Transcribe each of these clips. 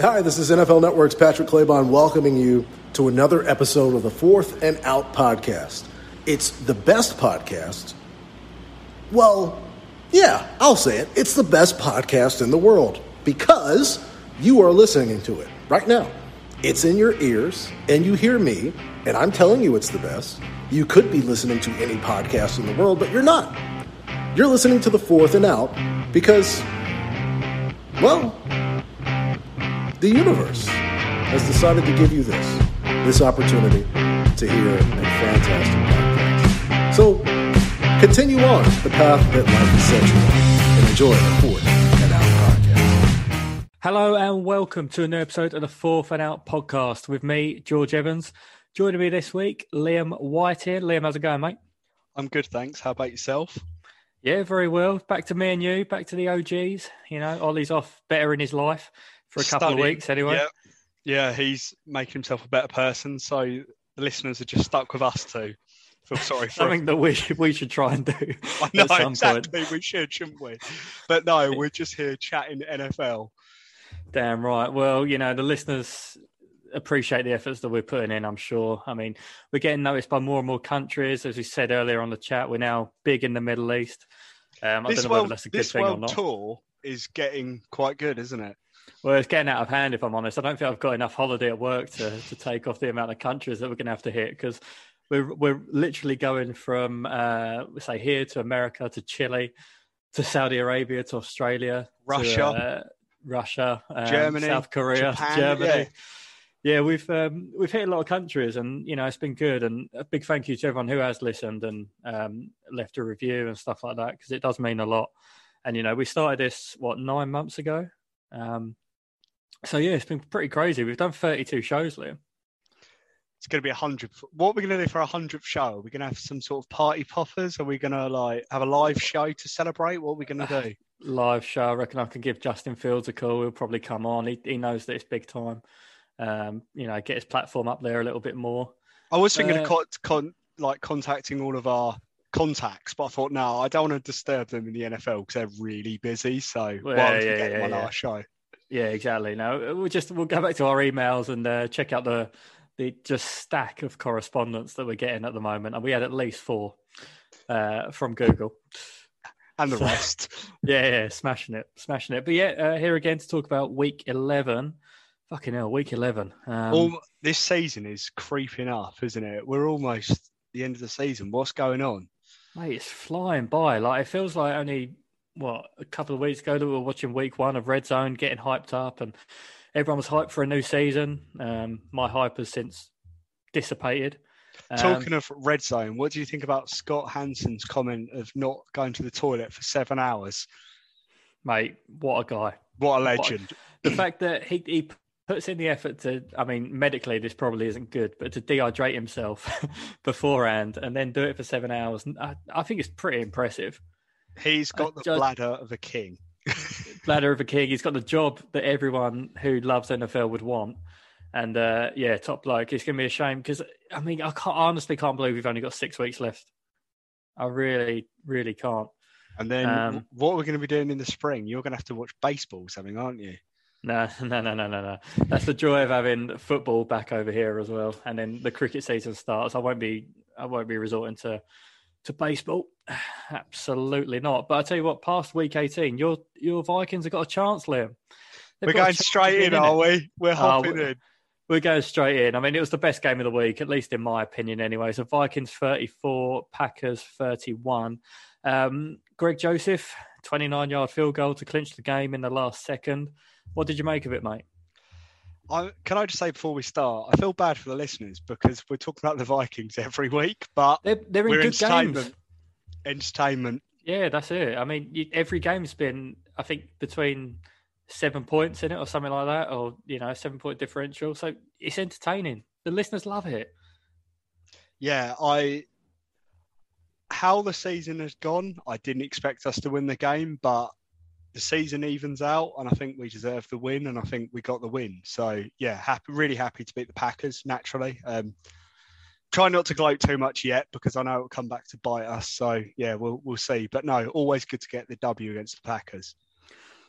Hi, this is NFL Network's Patrick Claybon welcoming you to another episode of the Fourth and Out podcast. It's the best podcast. Well, yeah, I'll say it. It's the best podcast in the world because you are listening to it right now. It's in your ears, and you hear me, and I'm telling you it's the best. You could be listening to any podcast in the world, but you're not. You're listening to the Fourth and Out because, well, the universe has decided to give you this this opportunity to hear a fantastic podcast. So continue on the path that life has set you on and enjoy the Fourth and Out podcast. Hello and welcome to another episode of the Fourth and Out podcast with me, George Evans. Joining me this week, Liam White here. Liam, how's it going, mate? I'm good, thanks. How about yourself? Yeah, very well. Back to me and you, back to the OGs. You know, Ollie's off better in his life for a couple of weeks anyway. Yeah, yeah, he's making himself a better person. So the listeners are just stuck with us too. Feel sorry for Something that we we should try and do I know at some exactly. point. We should, shouldn't we? But no, we're just here chatting NFL. Damn right. Well, you know, the listeners appreciate the efforts that we're putting in, I'm sure. I mean, we're getting noticed by more and more countries. As we said earlier on the chat, we're now big in the Middle East. Um, I This don't know whether world, that's a good thing or world not. tour is getting quite good, isn't it? Well, it's getting out of hand, if I'm honest. I don't think I've got enough holiday at work to, to take off the amount of countries that we're going to have to hit because we're we're literally going from uh, say here to America to Chile to Saudi Arabia to Australia, to, Russia. uh, Russia, um, Germany, South Korea, Japan, Germany. Yeah. we've um, we've hit a lot of countries, and you know it's been good. And a big thank you to everyone who has listened and um, left a review and stuff like that because it does mean a lot. And you know, we started this what nine months ago. Um, so yeah, it's been pretty crazy. We've done 32 shows, Liam. It's going to be a hundred. What are we going to do for a hundredth show? Are we going to have some sort of party poppers? Are we going to like have a live show to celebrate? What are we going to do? Live show. I reckon I can give Justin Fields a call. He'll probably come on. He he knows that it's big time. Um, you know, get his platform up there a little bit more. I was thinking Uh, of con- con- like contacting all of our contacts, but I thought no, I don't want to disturb them in the NFL because they're really busy. So Well, yeah, yeah, them on yeah. our show? Yeah, exactly. No, we'll just we'll go back to our emails and uh, check out the the just stack of correspondence that we're getting at the moment, and we had at least four uh, from Google. And the So- rest. Yeah, yeah, smashing it, smashing it. But yeah, uh, here again to talk about week eleven. Fucking hell, week eleven. Um, All, this season is creeping up, isn't it? We're almost the end of the season. What's going on? Mate, it's flying by. Like it feels like only what a couple of weeks ago that we were watching week one of Red Zone, getting hyped up, and everyone was hyped for a new season. Um, my hype has since dissipated. Um, Talking of red zone, what do you think about Scott Hansen's comment of not going to the toilet for seven hours? mate, what a guy! What a legend! The fact that he he puts in the effort to, I mean, medically this probably isn't good, but to dehydrate himself beforehand and then do it for seven hours, I, I think it's pretty impressive. He's got I the just- bladder of a king. Bladder of a king. He's got the job that everyone who loves NFL would want. And uh, yeah, top bloke. It's going to be a shame because I mean, I, can't, I honestly can't believe we've only got six weeks left. I really, really can't. And then Um, what we're going to be doing in the spring? You're going to have to watch baseball or something, aren't you? No, no, no, no, no, no. That's the joy of having football back over here as well. And then the cricket season starts. I won't be, I won't be resorting to, to baseball. Absolutely not. But I tell you what, past week eighteen, your your Vikings have got a chance, Liam. They've we're going straight of in, are we? We're hopping we- in. We're going straight in. I mean, it was the best game of the week, at least in my opinion, anyway. So Vikings 34, Packers 31. Um, Greg Joseph, 29 yard field goal to clinch the game in the last second. What did you make of it, mate? I, can I just say before we start, I feel bad for the listeners because we're talking about the Vikings every week, but They're, they're in good games. entertainment. Entertainment. Yeah, that's it. I mean, you, every game's been, I think, between seven points in it or something like that, or, you know, seven point differential. So it's entertaining. The listeners love it. Yeah, I. How the season has gone, I didn't expect us to win the game, but the season evens out, and I think we deserve the win, and I think we got the win. So yeah, happy, really happy to beat the Packers. Naturally, um, try not to gloat too much yet because I know it'll come back to bite us. So yeah, we'll we'll see. But no, always good to get the W against the Packers.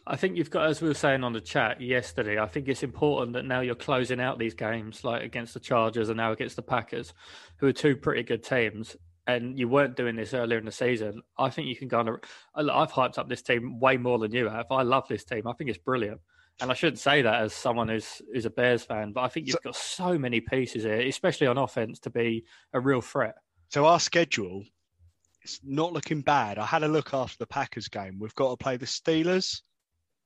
I think you've got, as we were saying on the chat yesterday, I think it's important that now you're closing out these games, like against the Chargers and now against the Packers, who are two pretty good teams. And you weren't doing this earlier in the season. I think you can go on. A, I've hyped up this team way more than you have. I love this team. I think it's brilliant. And I shouldn't say that as someone who's who's a Bears fan, but I think you've so, got so many pieces here, especially on offense, to be a real threat. So our schedule it's not looking bad. I had a look after the Packers game. We've got to play the Steelers,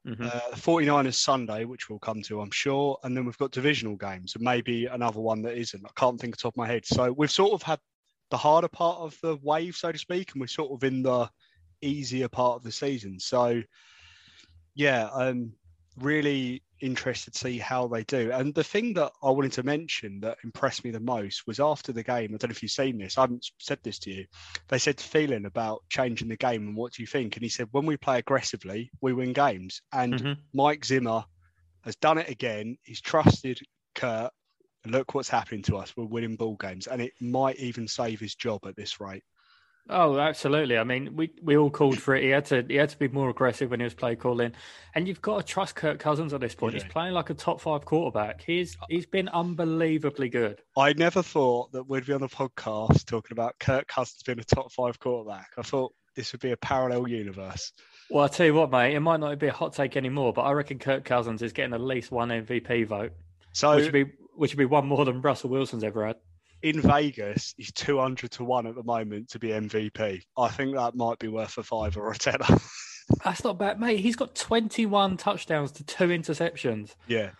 mm-hmm. uh, the 49ers Sunday, which we'll come to, I'm sure. And then we've got divisional games and maybe another one that isn't. I can't think of top of my head. So we've sort of had the harder part of the wave, so to speak, and we're sort of in the easier part of the season. So, yeah, um, really interested to see how they do. And the thing that I wanted to mention that impressed me the most was after the game. I don't know if you've seen this. I haven't said this to you. They said to Thielen about changing the game and what do you think? And he said, when we play aggressively, we win games. And mm-hmm. Mike Zimmer has done it again. He's trusted Kurt. Look what's happening to us. We're winning ball games, and it might even save his job at this rate. Oh, absolutely. I mean, we, we all called for it. He had to he had to be more aggressive when he was play calling, and you've got to trust Kirk Cousins at this point. Yeah. He's playing like a top five quarterback. He's he's been unbelievably good. I never thought that we'd be on the podcast talking about Kirk Cousins being a top five quarterback. I thought this would be a parallel universe. Well, I tell you what, mate, it might not be a hot take anymore, but I reckon Kirk Cousins is getting at least one MVP vote. So which would be which would be one more than Russell Wilson's ever had in Vegas, he's 200 to 1 at the moment to be MVP. I think that might be worth a five or a tenner. That's not bad, mate. He's got 21 touchdowns to two interceptions. Yeah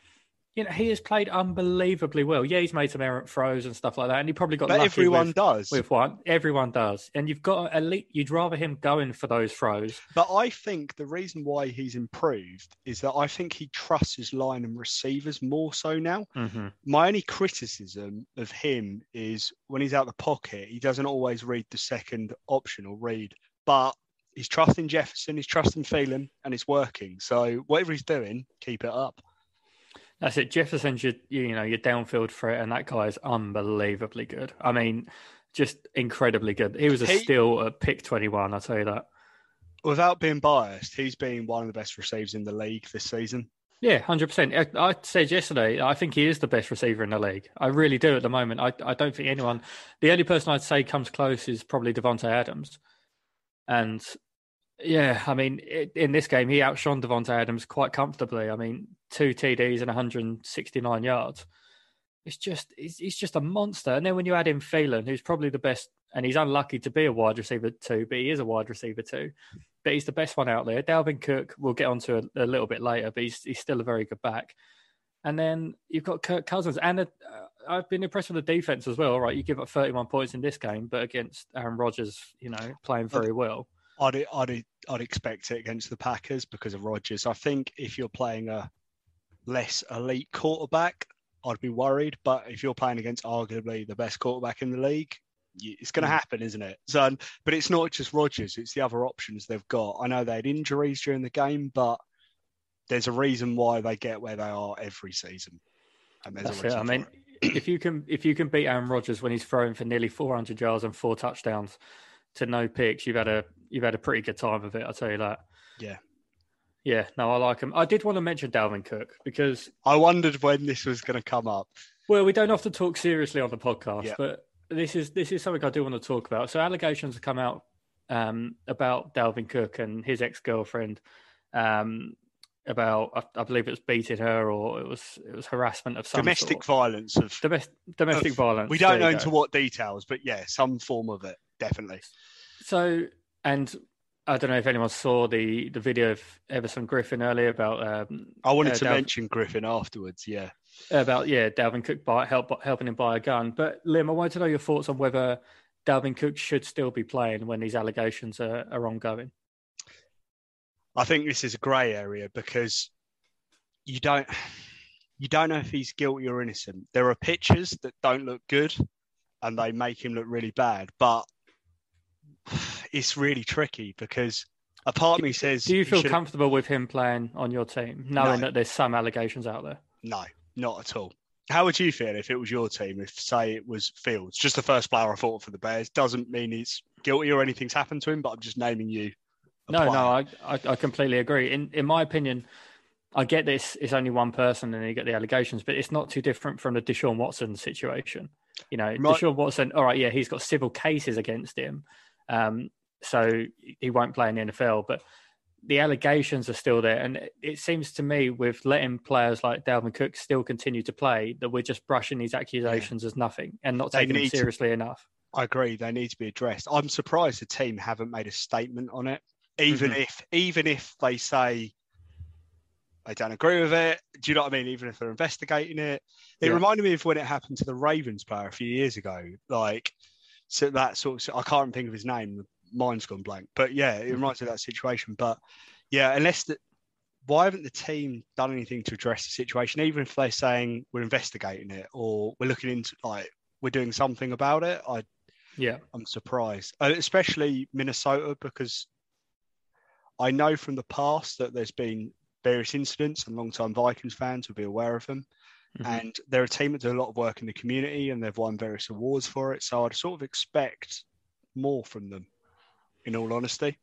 you know, he has played unbelievably well. Yeah, he's made some errant throws and stuff like that, and he probably got. But everyone with, does with one. Everyone does, and you've got elite. You'd rather him going for those throws. But I think the reason why he's improved is that I think he trusts his line and receivers more so now. Mm-hmm. My only criticism of him is when he's out the pocket, he doesn't always read the second option or read, but. He's trusting Jefferson, he's trusting Thielen, and it's working. So whatever he's doing, keep it up. That's it. Jefferson's your, you know, your downfield threat, and that guy is unbelievably good. I mean, just incredibly good. He was a he, steal at pick 21, I'll tell you that. Without being biased, he's been one of the best receivers in the league this season. Yeah, 100%. I said yesterday, I think he is the best receiver in the league. I really do at the moment. I, I don't think anyone, the only person I'd say comes close is probably Davante Adams. And yeah, I mean, in this game, he outshone Davante Adams quite comfortably. I mean, two TDs and 169 yards. It's just, he's, just a monster. And then when you add in Thielen, who's probably the best, and he's unlucky to be a wide receiver too, but he is a wide receiver too. But he's the best one out there. Dalvin Cook, we'll get onto a, a little bit later, but he's he's still a very good back. And then you've got Kirk Cousins, and uh, I've been impressed with the defense as well. Right, you give up 31 points in this game, but against Aaron Rodgers, you know, playing very well. I'd, I'd, I'd expect it against the Packers because of Rodgers. I think if you're playing a less elite quarterback, I'd be worried. But if you're playing against arguably the best quarterback in the league, it's going to hmm. happen, isn't it? So, but it's not just Rodgers; it's the other options they've got. I know they had injuries during the game, but there's a reason why they get where they are every season. And there's That's a reason. I mean, it. if you can if you can beat Aaron Rodgers when he's throwing for nearly 400 yards and four touchdowns to no picks, you've had a you've had a pretty good time of it. I'll tell you that. Yeah. Yeah, no, I like him. I did want to mention Dalvin Cook because I wondered when this was going to come up. Well, we don't often talk seriously on the podcast, yeah. but this is this is something I do want to talk about. So allegations have come out um, about Dalvin Cook and his ex girlfriend um, about I, I, believe it was beating her or it was it was harassment of some domestic sort. violence of domestic domestic of, violence. We don't know into what details, but yeah, some form of it definitely. So and I don't know if anyone saw the the video of Everson Griffen earlier about. Um, I wanted uh, to Dal- mention Griffen afterwards. Yeah, about yeah, Dalvin Cook buy, help helping him buy a gun. But Liam, I wanted to know your thoughts on whether Dalvin Cook should still be playing when these allegations are, are ongoing. I think this is a grey area because you don't you don't know if he's guilty or innocent. There are pictures that don't look good and they make him look really bad, but it's really tricky because a part of me says. Do you feel comfortable with him playing on your team, knowing no. that there's some allegations out there? No, not at all. How would you feel if it was your team? If, say, it was Fields, just the first player I thought for the Bears, doesn't mean he's guilty or anything's happened to him, but I'm just naming you No, no, I, I, I completely agree. In in my opinion, I get this. It's only one person, and you get the allegations, but it's not too different from the Deshaun Watson situation. You know, right. Deshaun Watson. All right, yeah, he's got civil cases against him, um, so he won't play in the NFL. But the allegations are still there, and it seems to me with letting players like Dalvin Cook still continue to play that we're just brushing these accusations yeah. as nothing and not taking them seriously to, enough. I agree; they need to be addressed. I'm surprised the team haven't made a statement on it, even mm-hmm. if even if they say I don't agree with it. Do you know what I mean? Even if they're investigating it, it yeah. reminded me of when it happened to the Ravens player a few years ago. Like, so that sort of, I can't think of his name. Mind's gone blank. But yeah, it mm-hmm. reminds me of that situation. But yeah, unless the, why haven't the team done anything to address the situation? Even if they're saying we're investigating it or we're looking into like we're doing something about it, I yeah, I'm surprised, uh, especially Minnesota because I know from the past that there's been various incidents, and long-time Vikings fans will be aware of them. Mm-hmm. And they're a team that do a lot of work in the community, and they've won various awards for it. So I'd sort of expect more from them, in all honesty.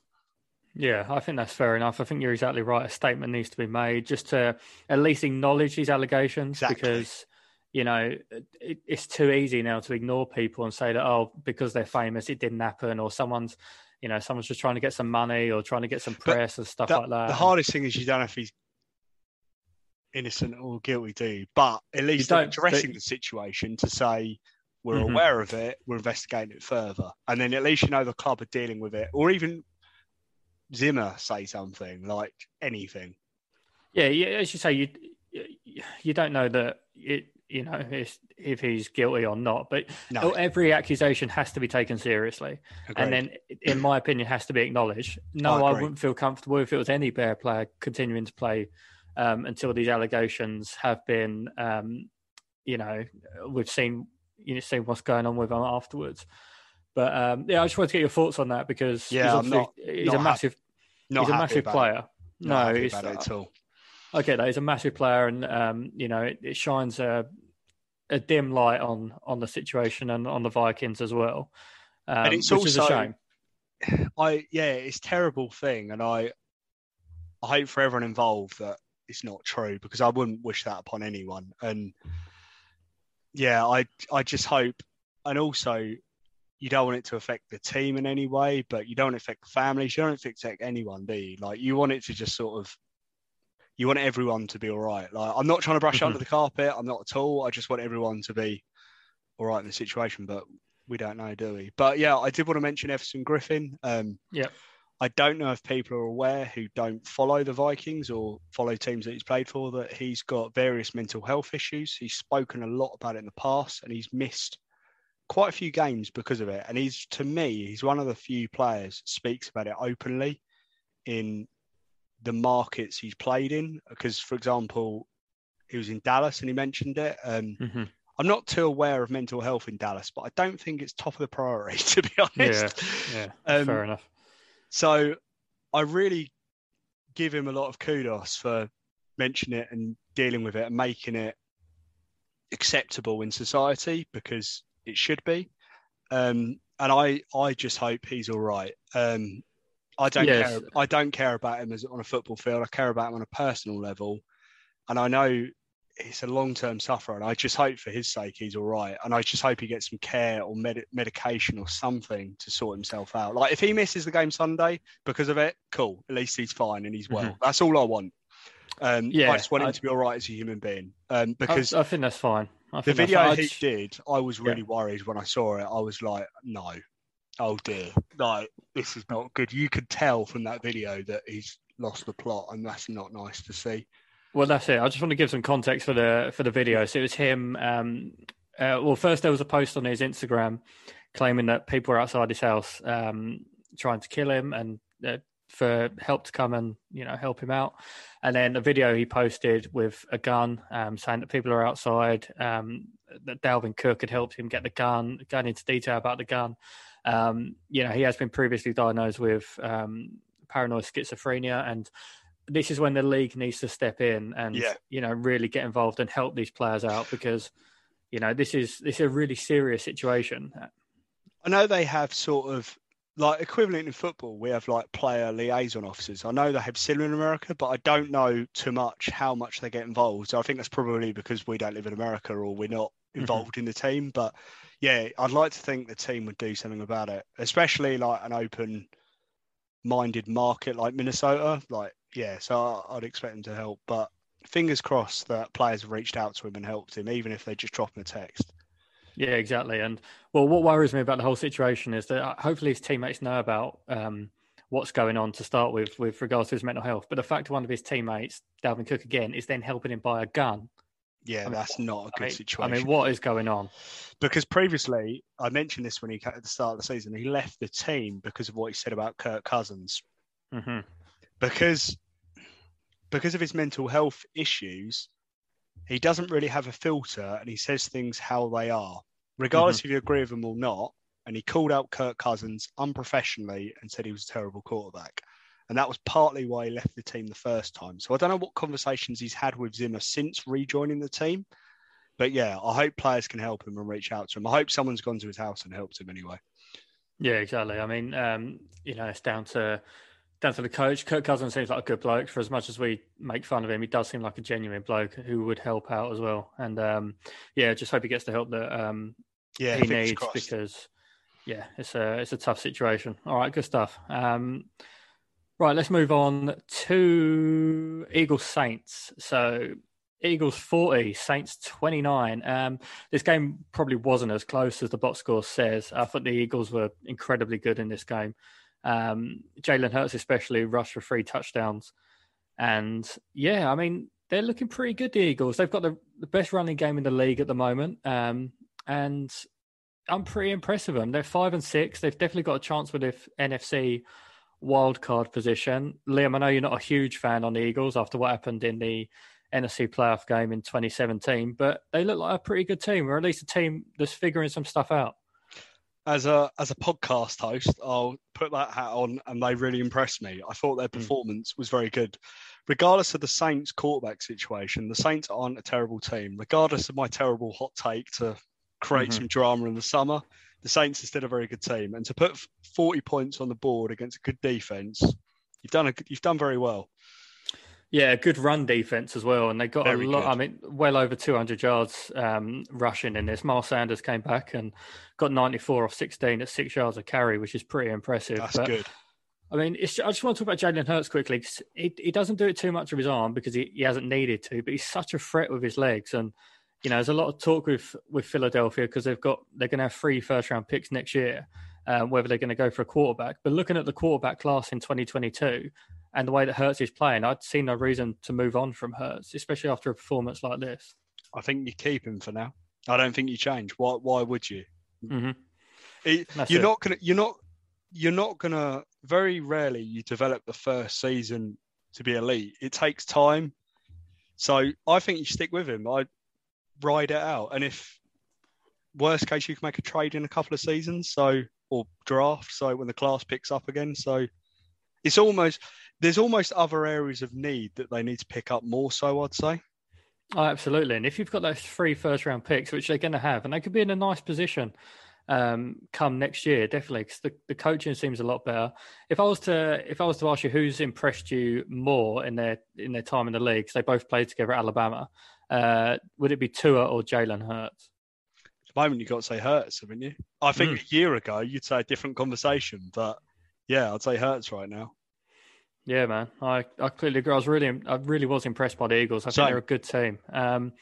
Yeah, I think that's fair enough. I think you're exactly right. A statement needs to be made just to at least acknowledge these allegations exactly. because you know it, it's too easy now to ignore people and say that oh because they're famous it didn't happen or someone's you know someone's just trying to get some money or trying to get some press but and stuff like that. The hardest thing is you don't know if he's innocent or guilty, do you? But at least they're addressing the situation to say we're mm-hmm. aware of it, we're investigating it further, and then at least you know the club are dealing with it, or even Zimmer say something like anything. Yeah, yeah as you say, you you don't know that it you know if he's guilty or not but no. every accusation has to be taken seriously Agreed. and then in my opinion has to be acknowledged no I, I, wouldn't feel comfortable if it was any bear player continuing to play um, until these allegations have been um, you know we've seen you know seen what's going on with them afterwards. But um, yeah i just wanted to get your thoughts on that because yeah he's, not, he's not a massive ha- he's a massive player. No he's, not at all. Okay, he's a massive player, and um, you know it, it shines a, a, dim light on on the situation and on the Vikings as well. Um, and it's also a shame. I yeah, it's terrible thing, and I I hope for everyone involved that it's not true because I wouldn't wish that upon anyone. And yeah, I I just hope, and also you don't want it to affect the team in any way, but you don't affect families. You don't affect anyone, do you? Like you want it to just sort of you want everyone to be all right. Like I'm not trying to brush mm-hmm. under the carpet. I'm not at all. I just want everyone to be all right in the situation. But we don't know, do we? But yeah, I did want to mention Everson Griffen. Um, yeah. I don't know if people are aware who don't follow the Vikings or follow teams that he's played for that he's got various mental health issues. He's spoken a lot about it in the past and he's missed quite a few games because of it. And he's, to me, he's one of the few players speaks about it openly in the markets he's played in. Because, for example, he was in Dallas and he mentioned it. Um, mm-hmm. I'm not too aware of mental health in Dallas, but I don't think it's top of the priority, to be honest. Yeah, yeah um, fair enough. So I really give him a lot of kudos for mentioning it and dealing with it and making it acceptable in society because it should be. Um, and I, I just hope he's all right. Um, I don't yes. care. I don't care about him as on a football field. I care about him on a personal level, and I know he's a long-term sufferer. And I just hope for his sake he's all right. And I just hope he gets some care or med- medication or something to sort himself out. Like if he misses the game Sunday because of it, cool. At least he's fine and he's well. Mm-hmm. That's all I want. Um, yeah, I just want him I, to be all right as a human being. Um, because I, I, think that's fine. the video he did, I was really yeah. worried when I saw it. I was like, no, oh dear, like this is not good. You could tell from that video that he's lost the plot, and that's not nice to see. Well, that's it. I just want to give some context for the for the video. So it was him. Um, uh, well, first there was a post on his Instagram claiming that people were outside his house um, trying to kill him, and uh, for help to come and you know help him out. And then a video he posted with a gun, um, saying that people are outside. Um, that Dalvin Cook had helped him get the gun, going into detail about the gun. Um, you know, he has been previously diagnosed with um, paranoid schizophrenia, and this is when the league needs to step in and yeah. you know really get involved and help these players out because you know this is this is a really serious situation. I know they have sort of like equivalent in football, we have like player liaison officers. I know they have similar in America, but I don't know too much how much they get involved. So I think that's probably because we don't live in America or we're not Mm-hmm. involved in the team. But yeah, I'd like to think the team would do something about it, especially like an open minded market like Minnesota. Like, yeah, so I- I'd expect them to help. But fingers crossed that players have reached out to him and helped him, even if they just drop him a text. Yeah, exactly. And well, what worries me about the whole situation is that uh, hopefully his teammates know about um, what's going on to start with, with regards to his mental health. But the fact one of his teammates, Dalvin Cook, again, is then helping him buy a gun. Yeah, mean, that's not a good I mean, situation. I mean, what is going on? because previously I mentioned this when he at the start of the season, he left the team because of what he said about Kirk Cousins. hmm Because because of his mental health issues, he doesn't really have a filter and he says things how they are, regardless if you agree with him or not. And he called out Kirk Cousins unprofessionally and said he was a terrible quarterback. And that was partly why he left the team the first time. So I don't know what conversations he's had with Zimmer since rejoining the team. But yeah, I hope players can help him and reach out to him. I hope someone's gone to his house and helped him anyway. Yeah, exactly. I mean, um, you know, it's down to down to the coach. Kirk Cousins seems like a good bloke. For as much as we make fun of him, he does seem like a genuine bloke who would help out as well. And um, yeah, just hope he gets the help that um, Yeah, he needs crossed. because yeah, it's a it's a tough situation. All right, good stuff. Um, right, let's move on to Eagles Saints. So Eagles forty, Saints twenty nine. Um, this game probably wasn't as close as the box score says. I thought the Eagles were incredibly good in this game. Um, Jalen Hurts especially rushed for three touchdowns, and yeah, I mean they're looking pretty good. The Eagles, they've got the, the best running game in the league at the moment, um, and I'm pretty impressed with them. They're five and six. They've definitely got a chance with the NFC wildcard position. Liam, I know you're not a huge fan on the Eagles after what happened in the NFC playoff game in 2017, but they look like a pretty good team, or at least a team that's figuring some stuff out. As a as a podcast host, I'll put that hat on, and they really impressed me. I thought their Hmm. performance was very good, regardless of the Saints quarterback situation. The Saints aren't a terrible team, regardless of my terrible hot take to create Mhm. some drama in the summer. The Saints are still a very good team, and to put forty points on the board against a good defense, you've done a, you've done very well. Yeah, good run defense as well, and they got Very a lot. good. I mean, well over 200 yards um, rushing in this. Miles Sanders came back and got 94 off 16 at six yards of carry, which is pretty impressive. That's But, good. I mean, it's, I just want to talk about Jalen Hurts quickly. 'cause He, he doesn't do it too much of his arm because he, he hasn't needed to, but he's such a threat with his legs. And you know, there's a lot of talk with with Philadelphia because they've got they're going to have three first round picks next year, um, whether they're going to go for a quarterback. But looking at the quarterback class in 2022 and the way that Hurts is playing, I'd see no reason to move on from Hurts, especially after a performance like this. I think you keep him for now. I don't think you change. Why? Why would you? hmm It- you're it. not gonna. You're not. You're not gonna. Very rarely you develop the first season to be elite. It takes time. So I think you stick with him. I ride it out, and if worst case you can make a trade in a couple of seasons, so or draft, so when the class picks up again. So it's almost there's almost other areas of need that they need to pick up more. So I'd say. Oh, absolutely. And if you've got those three first round picks, which they're going to have, and they could be in a nice position um, come next year, definitely, because the, the coaching seems a lot better. If I was to if I was to ask you who's impressed you more in their in their time in the league, because they both played together at Alabama, uh, would it be Tua or Jalen Hurts? The moment, you've got to say Hurts, haven't you? I think Mm. a year ago you'd say a different conversation, but yeah, I'd say Hurts right now. Yeah, man, I, I clearly agree. I was really, I really was impressed by the Eagles. I think Same. they're a good team. Um,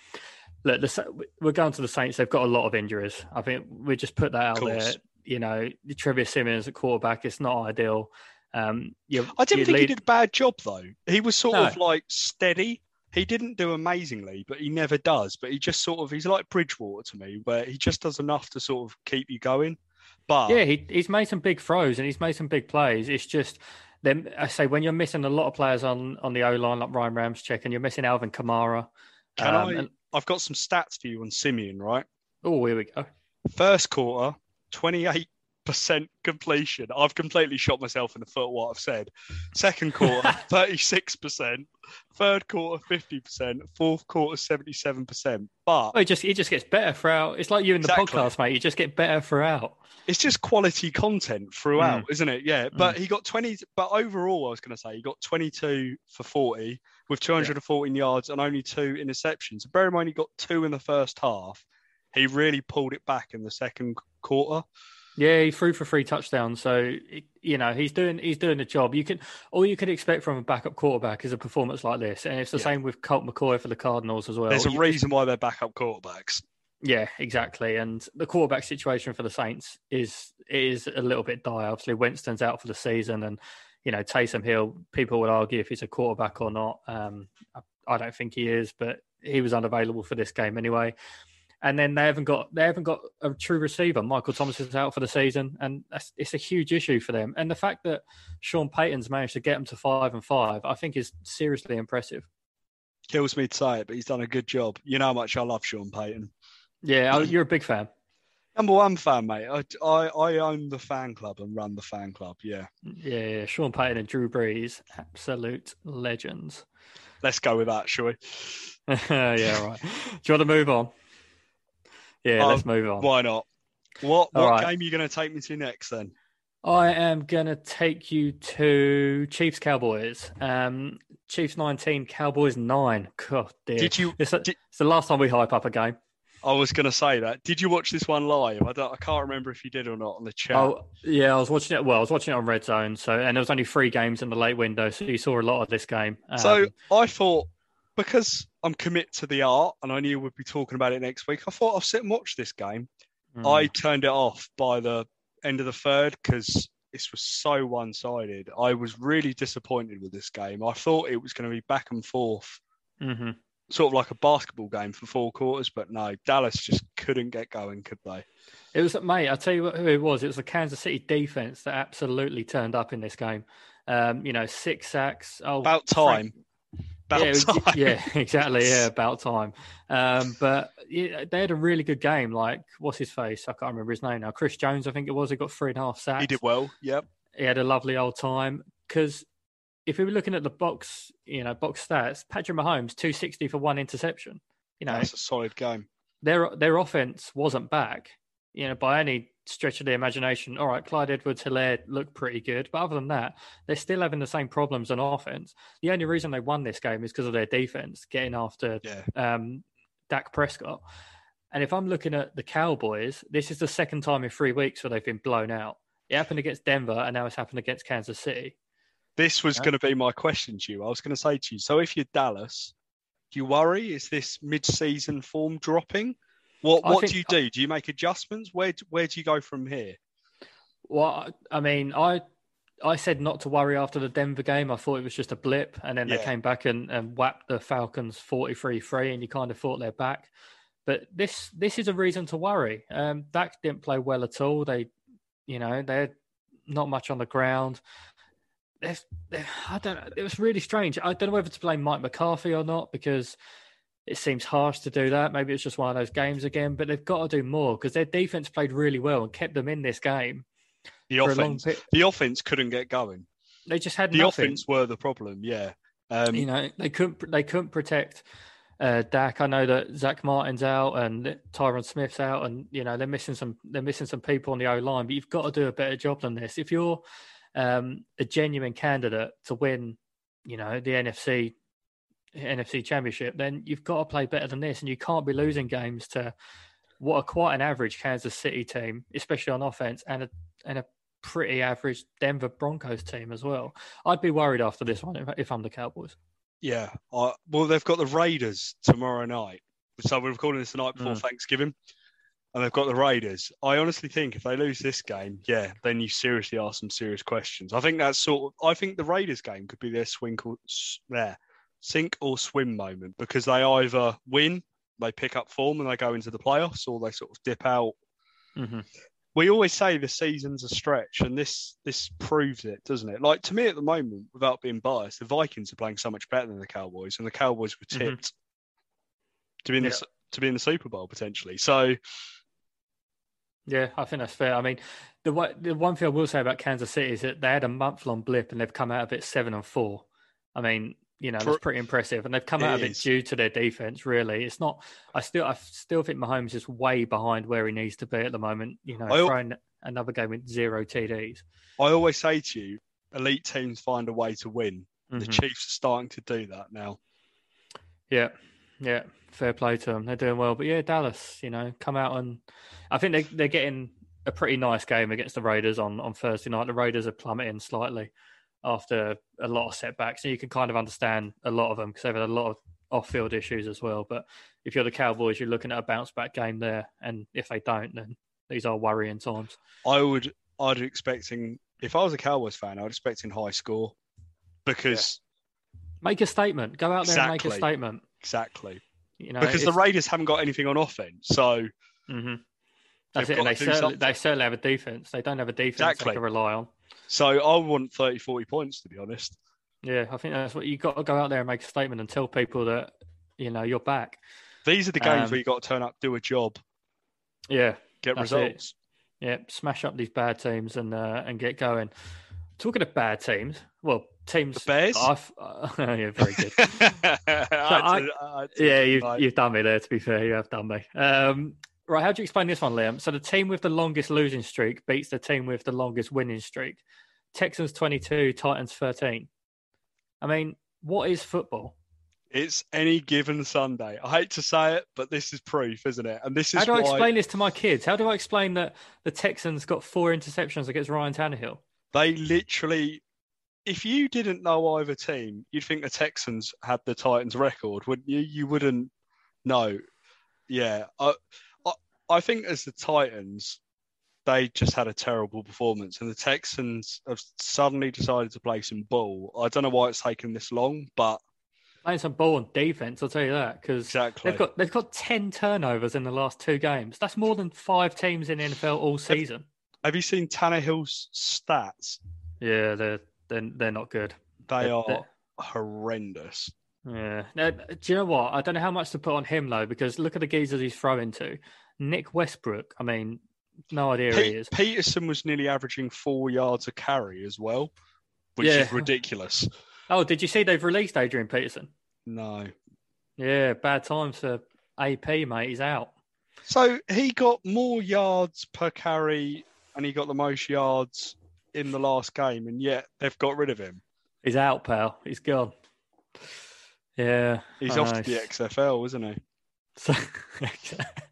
look, the, we're going to the Saints. They've got a lot of injuries. I think we just put that out there. You know, Trevor Siemian at quarterback it's not ideal. Um, you, I didn't think he did a bad job though. He was sort No. of like steady. He didn't do amazingly, but he never does. But he just sort of he's like Bridgewater to me, where he just does enough to sort of keep you going. But Yeah, he, he's made some big throws and he's made some big plays. It's just then I say when you're missing a lot of players on on the O line like Ryan Ramczyk and you're missing Alvin Kamara. can um, I? and- I've got some stats for you on Siemian. Right, oh, here we go. first quarter, twenty eight percent completion. I've completely shot myself in the foot. What I've said. Second quarter, thirty six percent. Third quarter, fifty percent. Fourth quarter, seventy seven percent. But oh, it just it just gets better throughout. It's like you in the exactly. podcast, mate. You just get better throughout. It's just quality content throughout, mm. isn't it? Yeah. But mm. he got twenty. But overall, I was going to say he got twenty two for forty with two hundred and fourteen yeah. yards and only two interceptions. Bear in mind, he got two in the first half. He really pulled it back in the second quarter. Yeah, he threw for three touchdowns. So you know he's doing he's doing the job. You can all you can expect from a backup quarterback is a performance like this, and it's the yeah. same with Colt McCoy for the Cardinals as well. There's a you, reason why they're backup quarterbacks. Yeah, exactly. And the quarterback situation for the Saints is is a little bit dire. Obviously, Winston's out for the season, and you know Taysom Hill. People would argue if he's a quarterback or not. Um, I, I don't think he is, but he was unavailable for this game anyway and then they haven't got they haven't got a true receiver. Michael Thomas is out for the season, and it's a huge issue for them. And the fact that Sean Payton's managed to get them to five and five, I think, is seriously impressive. Kills me to say it, but he's done a good job. You know how much I love Sean Payton. Yeah, oh, you're a big fan. Number one fan, mate. I, I, I own the fan club and run the fan club. Yeah. Yeah, yeah. Sean Payton and Drew Brees, absolute legends. Let's go with that, shall we? yeah, right. Do you want to move on? Yeah, um, let's move on. Why not? What what right. game are you going to take me to next then? I am going to take you to Chiefs Cowboys. Um, Chiefs 19, Cowboys 9. God dear. Did you, it's, a, did, it's the last time we hype up a game. I was going to say that. Did you watch this one live? I don't. I can't remember if you did or not on the chat. Oh, yeah, I was watching it. Well, I was watching it on Red Zone. So, and there was only three games in the late window, so you saw a lot of this game. Um, so I thought because I'm commit to the art and I knew we'd be talking about it next week, I thought I'll sit and watch this game. Mm. I turned it off by the end of the third because this was so one sided. I was really disappointed with this game. I thought it was going to be back and forth, mm-hmm. sort of like a basketball game for four quarters, but no, Dallas just couldn't get going, could they? It was, mate, I'll tell you who it was. It was the Kansas City defense that absolutely turned up in this game. Um, you know, six sacks. Oh, About time. Frank, about yeah, time. yeah, exactly. Yeah, about time. Um, but yeah, they had a really good game. Like, what's his face? I can't remember his name now. Chris Jones, I think it was. He got three and a half sacks. He did well. Yep. He had a lovely old time. Because if we were looking at the box, you know, box stats, Patrick Mahomes two sixty for one interception. You know, that's a solid game. Their their offense wasn't back. You know, by any stretch of the imagination, all right, Clyde Edwards Helaire looked pretty good. But other than that, they're still having the same problems on offense. The only reason they won this game is because of their defense getting after yeah. um, Dak Prescott. And if I'm looking at the Cowboys, this is the second time in three weeks where they've been blown out. It happened against Denver, and now it's happened against Kansas City. This was yeah. going to be my question to you. I was going to say to you, so if you're Dallas, do you worry? Is this mid-season form dropping? What What think, do you do? Do you make adjustments? Where Where do you go from here? Well, I mean, I I said not to worry after the Denver game. I thought it was just a blip, and then yeah. they came back and, and whacked the Falcons forty three three, and you kind of thought they're back. But this this is a reason to worry. Um, Dak didn't play well at all. They, you know, they're not much on the ground. They're, they're, I don't. It was really strange. I don't know whether to blame Mike McCarthy or not because it seems harsh to do that. Maybe it's just one of those games again, but they've got to do more because their defense played really well and kept them in this game. The offense, the offense couldn't get going. They just had the nothing. offense were the problem. Yeah, um, you know they couldn't they couldn't protect uh, Dak. I know that Zach Martin's out and Tyron Smith's out, and you know they're missing some they're missing some people on the O line. But you've got to do a better job than this if you're um, a genuine candidate to win. You know the NFC NFC Championship, then you've got to play better than this, and you can't be losing games to what are quite an average Kansas City team, especially on offense, and a and a pretty average Denver Broncos team as well. I'd be worried after this one if, if I'm the Cowboys. Yeah, uh, well, they've got the Raiders tomorrow night, so we're recording this the night before mm. Thanksgiving, and they've got the Raiders. I honestly think if they lose this game, yeah, then you seriously ask some serious questions. I think that's sort of. I think the Raiders game could be their swing there sink or swim moment because they either win, they pick up form and they go into the playoffs, or they sort of dip out. Mm-hmm. We always say the season's a stretch, and this this proves it, doesn't it? Like to me at the moment, without being biased, the Vikings are playing so much better than the Cowboys, and the Cowboys were mm-hmm. tipped mm-hmm. to be in yeah. the to be in the Super Bowl potentially. So Yeah, I think that's fair. I mean, the one, the one thing I will say about Kansas City is that they had a month long blip and they've come out of it seven and four. I mean, you know, that's pretty impressive, and they've come out of it due to their defense. Really, it's not. I still, I still think Mahomes is way behind where he needs to be at the moment. You know, I, throwing another game with zero TDs. I always say to you, elite teams find a way to win. Mm-hmm. The Chiefs are starting to do that now. Yeah, yeah, fair play to them. They're doing well, but yeah, Dallas, you know, come out and I think they they're getting a pretty nice game against the Raiders on on Thursday night. The Raiders are plummeting slightly after a lot of setbacks, and you can kind of understand a lot of them because they've had a lot of off-field issues as well. But if you're the Cowboys, you're looking at a bounce-back game there, and if they don't, then these are worrying times. I would, I'd be expecting if I was a Cowboys fan, I'd expecting high score because yeah. make a statement. Go out there exactly. and make a statement. Exactly. You know, because the Raiders haven't got anything on offense, so. Mm-hmm. That's it. And they certainly, they certainly have a defense. They don't have a defense exactly. they can rely on. So I want 30, 40 points, to be honest. Yeah, I think that's what you've got to go out there and make a statement and tell people that, you know, you're back. These are the games um, where you've got to turn up, do a job. Yeah. Get results. It. Yeah, smash up these bad teams and uh, and get going. Talking of bad teams, well, teams. The Bears. I've, uh, yeah, very good. so I, I, yeah, you've you've done me there. To be fair, you have done me. Um, right, how do you explain this one, Liam? So the team with the longest losing streak beats the team with the longest winning streak. Texans twenty two, Titans thirteen. I mean, what is football? It's any given Sunday. I hate to say it, but this is proof, isn't it? And this is how do why... I explain this to my kids? How do I explain that the Texans got four interceptions against Ryan Tannehill? They literally if you didn't know either team, you'd think the Texans had the Titans record, wouldn't you? You wouldn't know. Yeah, I, I, think as the Titans, they just had a terrible performance, and the Texans have suddenly decided to play some ball. I don't know why it's taken this long, but playing some ball on defense, I'll tell you that because exactly. they've got they've got ten turnovers in the last two games. That's more than five teams in the NFL all season. Have, have you seen Tannehill's stats? Yeah, they're they're, they're not good. They they're, are they're... horrendous. Yeah. Now, do you know what? I don't know how much to put on him though, because look at the geezers he's throwing to. Nick Westbrook. I mean, no idea Pe- he is. Peterson was nearly averaging four yards a carry as well, which yeah. is ridiculous. Oh, did you see they've released Adrian Peterson? No. Yeah, bad times for AP, mate. He's out. So he got more yards per carry and he got the most yards in the last game, and yet they've got rid of him. He's out, pal. He's gone. Yeah, he's off to the XFL, isn't he? So,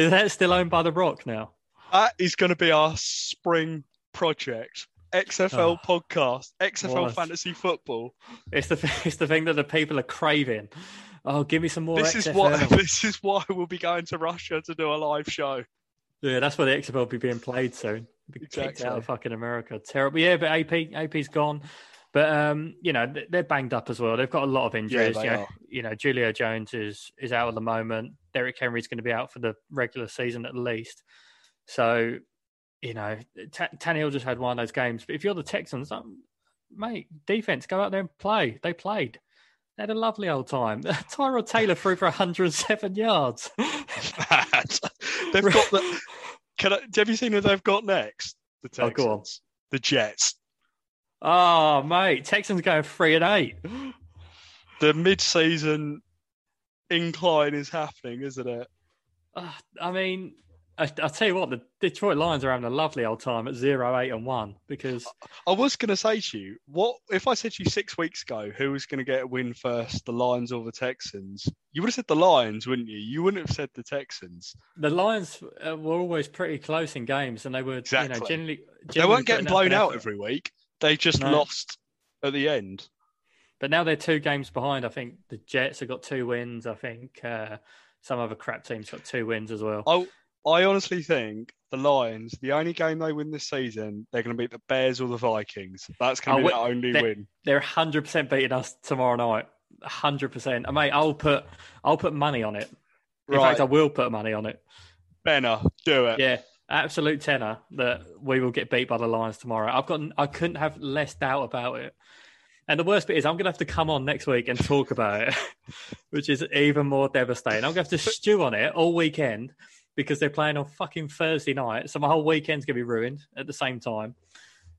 is that still owned by the Rock now? That is going to be our spring project. XFL oh, ah. podcast, XFL what? fantasy football. It's the it's the thing that the people are craving. Oh, give me some more. This XFL. is why this is why we'll be going to Russia to do a live show. Yeah, that's where the XFL will be being played soon be exactly. kicked out of fucking America. Terrible. Yeah, but AP AP's gone. But um, you know they're banged up as well. They've got a lot of injuries. Yeah, you, know, you know, Julio Jones is is out at the moment. Derrick Henry's going to be out for the regular season at least. So, you know, T- Tannehill just had one of those games. But if you're the Texans, um, mate, defense, go out there and play. They played. They had a lovely old time. Tyrod Taylor threw for 107 yards. They've got the can I, have you seen who they've got next? The Texans. Oh, go on. The Jets. Oh, mate. Texans going three and eight. The mid-season incline is happening, isn't it? Uh, I mean, I, will tell you what, the Detroit Lions are having a lovely old time at zero, eight, and one because I was going to say to you, what if I said to you six weeks ago who was going to get a win first, the Lions or the Texans? You would have said the Lions, wouldn't you? You wouldn't have said the Texans. The Lions uh, were always pretty close in games, and they were exactly. you know, generally, generally they weren't getting blown out every week. They just no. lost at the end. But now they're two games behind. I think the Jets have got two wins. I think uh, some other crap teams got two wins as well. Oh, I honestly think the Lions, the only game they win this season, they're going to beat the Bears or the Vikings. That's going to be the only they're, win. They're 100% beating us tomorrow night. 100%. mate, I'll put I'll put money on it. In right. fact, I will put money on it. Benner, do it. Yeah, absolute tenor that we will get beat by the Lions tomorrow. I've got I couldn't have less doubt about it. And the worst bit is I'm going to have to come on next week and talk about it, which is even more devastating. I'm going to have to stew on it all weekend because they're playing on fucking Thursday night. So my whole weekend's gonna be ruined at the same time.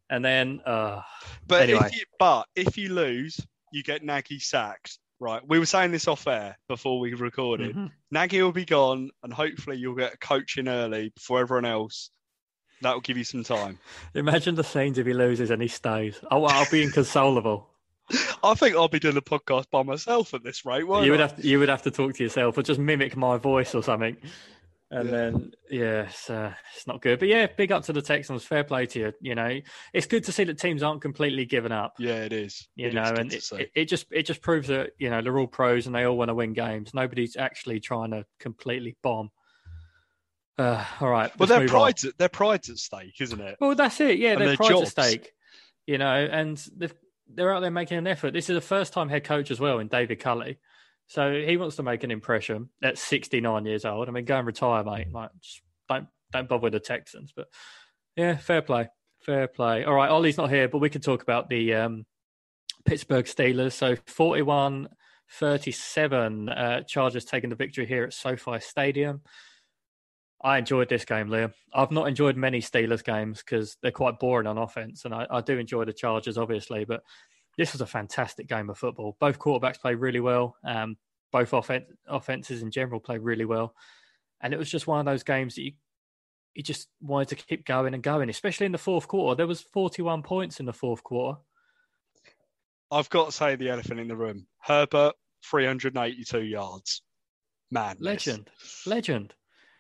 And then, uh, But Anyway. if you, but if you lose, you get Nagy sacked. Right. We were saying this off air before we recorded. mhm. Nagy will be gone, and hopefully you'll get a coach in early before everyone else. That will give you some time. imagine the scenes if he loses and he stays. Oh, I'll be inconsolable. I think I'll be doing the podcast by myself at this rate. won't you would I? have to, you would have to talk to yourself or just mimic my voice or something. And Yeah. then yeah, it's, uh, it's not good. But yeah, big up to the Texans. Fair play to you. You know, it's good to see that teams aren't completely given up. Yeah, it is. You It know, is and it, it, it just it just proves that you know they're all pros and they all want to win games. Nobody's actually trying to completely bomb. Uh, all right, well, their on. pride's at, their pride's at stake, isn't it? Well, that's it. Yeah, And their their pride's jobs. at stake. You know, and they're out there making an effort. This is the first time head coach as well in David Culley. So he wants to make an impression at 69 years old. I mean, go and retire, mate. Like, just don't don't bother with the Texans. But yeah, fair play, fair play. All right, Ollie's not here, but we can talk about the um, Pittsburgh Steelers. So 41 37, uh, Chargers taking the victory here at SoFi Stadium. I enjoyed this game, Liam. I've not enjoyed many Steelers games because they're quite boring on offense, and I, I do enjoy the Chargers, obviously. But this was a fantastic game of football. Both quarterbacks played really well. Um, both offen- offenses in general played really well, and it was just one of those games that you you just wanted to keep going and going, especially in the fourth quarter. There was 41 points in the fourth quarter. I've got to say the elephant in the room. Herbert, 382 yards. Man, Legend, legend.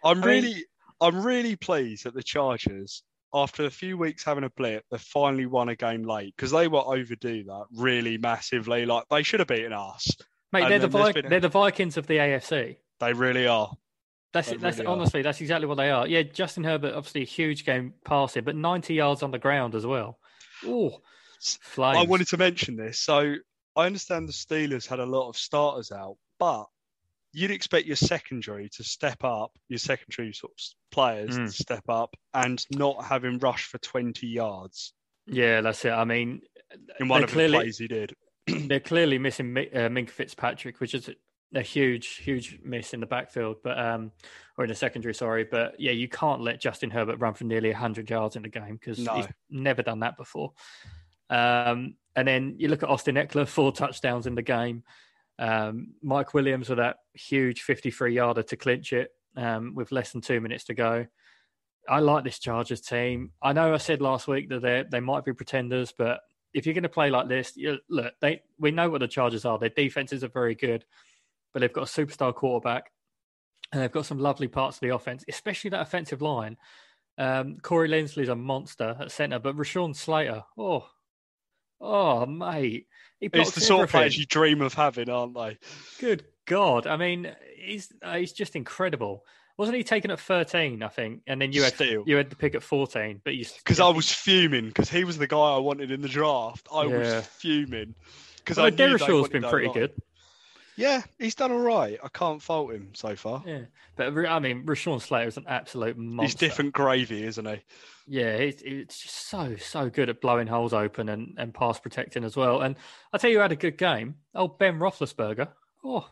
I'm I mean- really, I'm really pleased that the Chargers, after a few weeks having a blip, they finally won a game late because they were overdue that really massively. Like they should have beaten us. Mate, And they're the, Vi- been they're the Vikings of the AFC. They really are. That's They it. That's really are. honestly, that's exactly what they are. Yeah, Justin Herbert, obviously a huge game passing, but 90 yards on the ground as well. Oh. I wanted to mention this. So I understand the Steelers had a lot of starters out, but you'd expect your secondary to step up, your secondary sort of players Mm. to step up and not have him rush for 20 yards Yeah, that's it. I mean, in one of clearly- the plays he did. they're clearly missing Mi- uh, Minkah Fitzpatrick, which is a huge, huge miss in the backfield, but um, or in the secondary, sorry. But yeah, you can't let Justin Herbert run for nearly 100 yards in the game because No. he's never done that before. Um, and then you look at Austin Ekeler, four touchdowns in the game. Um, Mike Williams with that huge 53 yarder to clinch it um, with less than two minutes to go. I like this Chargers team. I know I said last week that they they might be pretenders, but if you're going to play like this, you, look, they we know what the Chargers are. Their defenses are very good, but they've got a superstar quarterback, and they've got some lovely parts of the offense, especially that offensive line. Um, Corey Linsley's a monster at center, but Rashawn Slater, oh, oh, mate, It's the sort of players you dream of having, aren't they? Good God! I mean, he's uh, he's just incredible. Wasn't he taken at thirteen? I think, and then you had Still. you had the pick at fourteen, but you Because I was fuming because he was the guy I wanted in the draft. I Yeah. was fuming because Well, I Darrisaw's been pretty good. Yeah, he's done all right. I can't fault him so far. Yeah, but I mean, Rashawn Slater is an absolute monster. He's different gravy, isn't he? Yeah, it's, it's just so so good at blowing holes open and, and pass protecting as well. And I tell you, who had a good game. Oh, Ben Roethlisberger. Oh,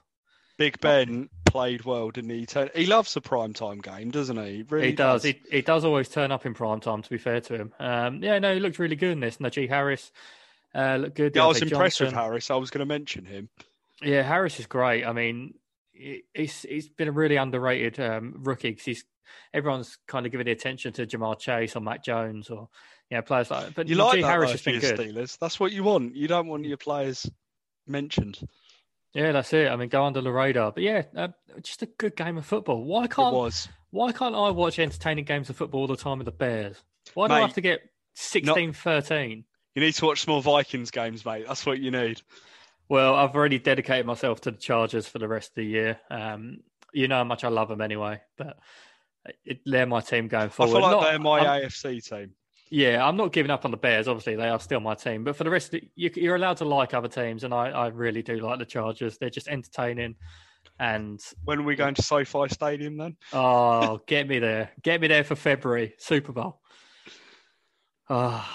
Big Ben played well, didn't he? Turn- He loves the prime time game, doesn't he? Really he does. He he does always turn up in prime time. To be fair to him, um, yeah, no, he looked really good in this. Najee Harris uh, looked good. yeah, I was impressed with Harris. I was going to mention him. Yeah, Harris is great. I mean, he- he's he's been a really underrated um, rookie 'cause he's everyone's kind of giving the attention to Ja'Marr Chase or Mac Jones or you know players like. But You Najee like that Harris has been good. Steelers. That's what you want. You don't want your players mentioned. Yeah, that's it. I mean, go under the radar. But yeah, uh, just a good game of football. Why can't why can't I watch entertaining games of football all the time with the Bears? Why do I have to get 16 13? You need to watch some more Vikings games, mate. That's what you need. Well, I've already dedicated myself to the Chargers for the rest of the year. Um, you know how much I love them anyway, but it, they're my team going forward. I feel like Not- they're my I'm- AFC team. Yeah, I'm not giving up on the Bears. Obviously, they are still my team. But for the rest, of the, you, you're allowed to like other teams, and I, I really do like the Chargers. They're just entertaining, and When are we going to SoFi Stadium then? oh, get me there, get me there for February Super Bowl. Oh,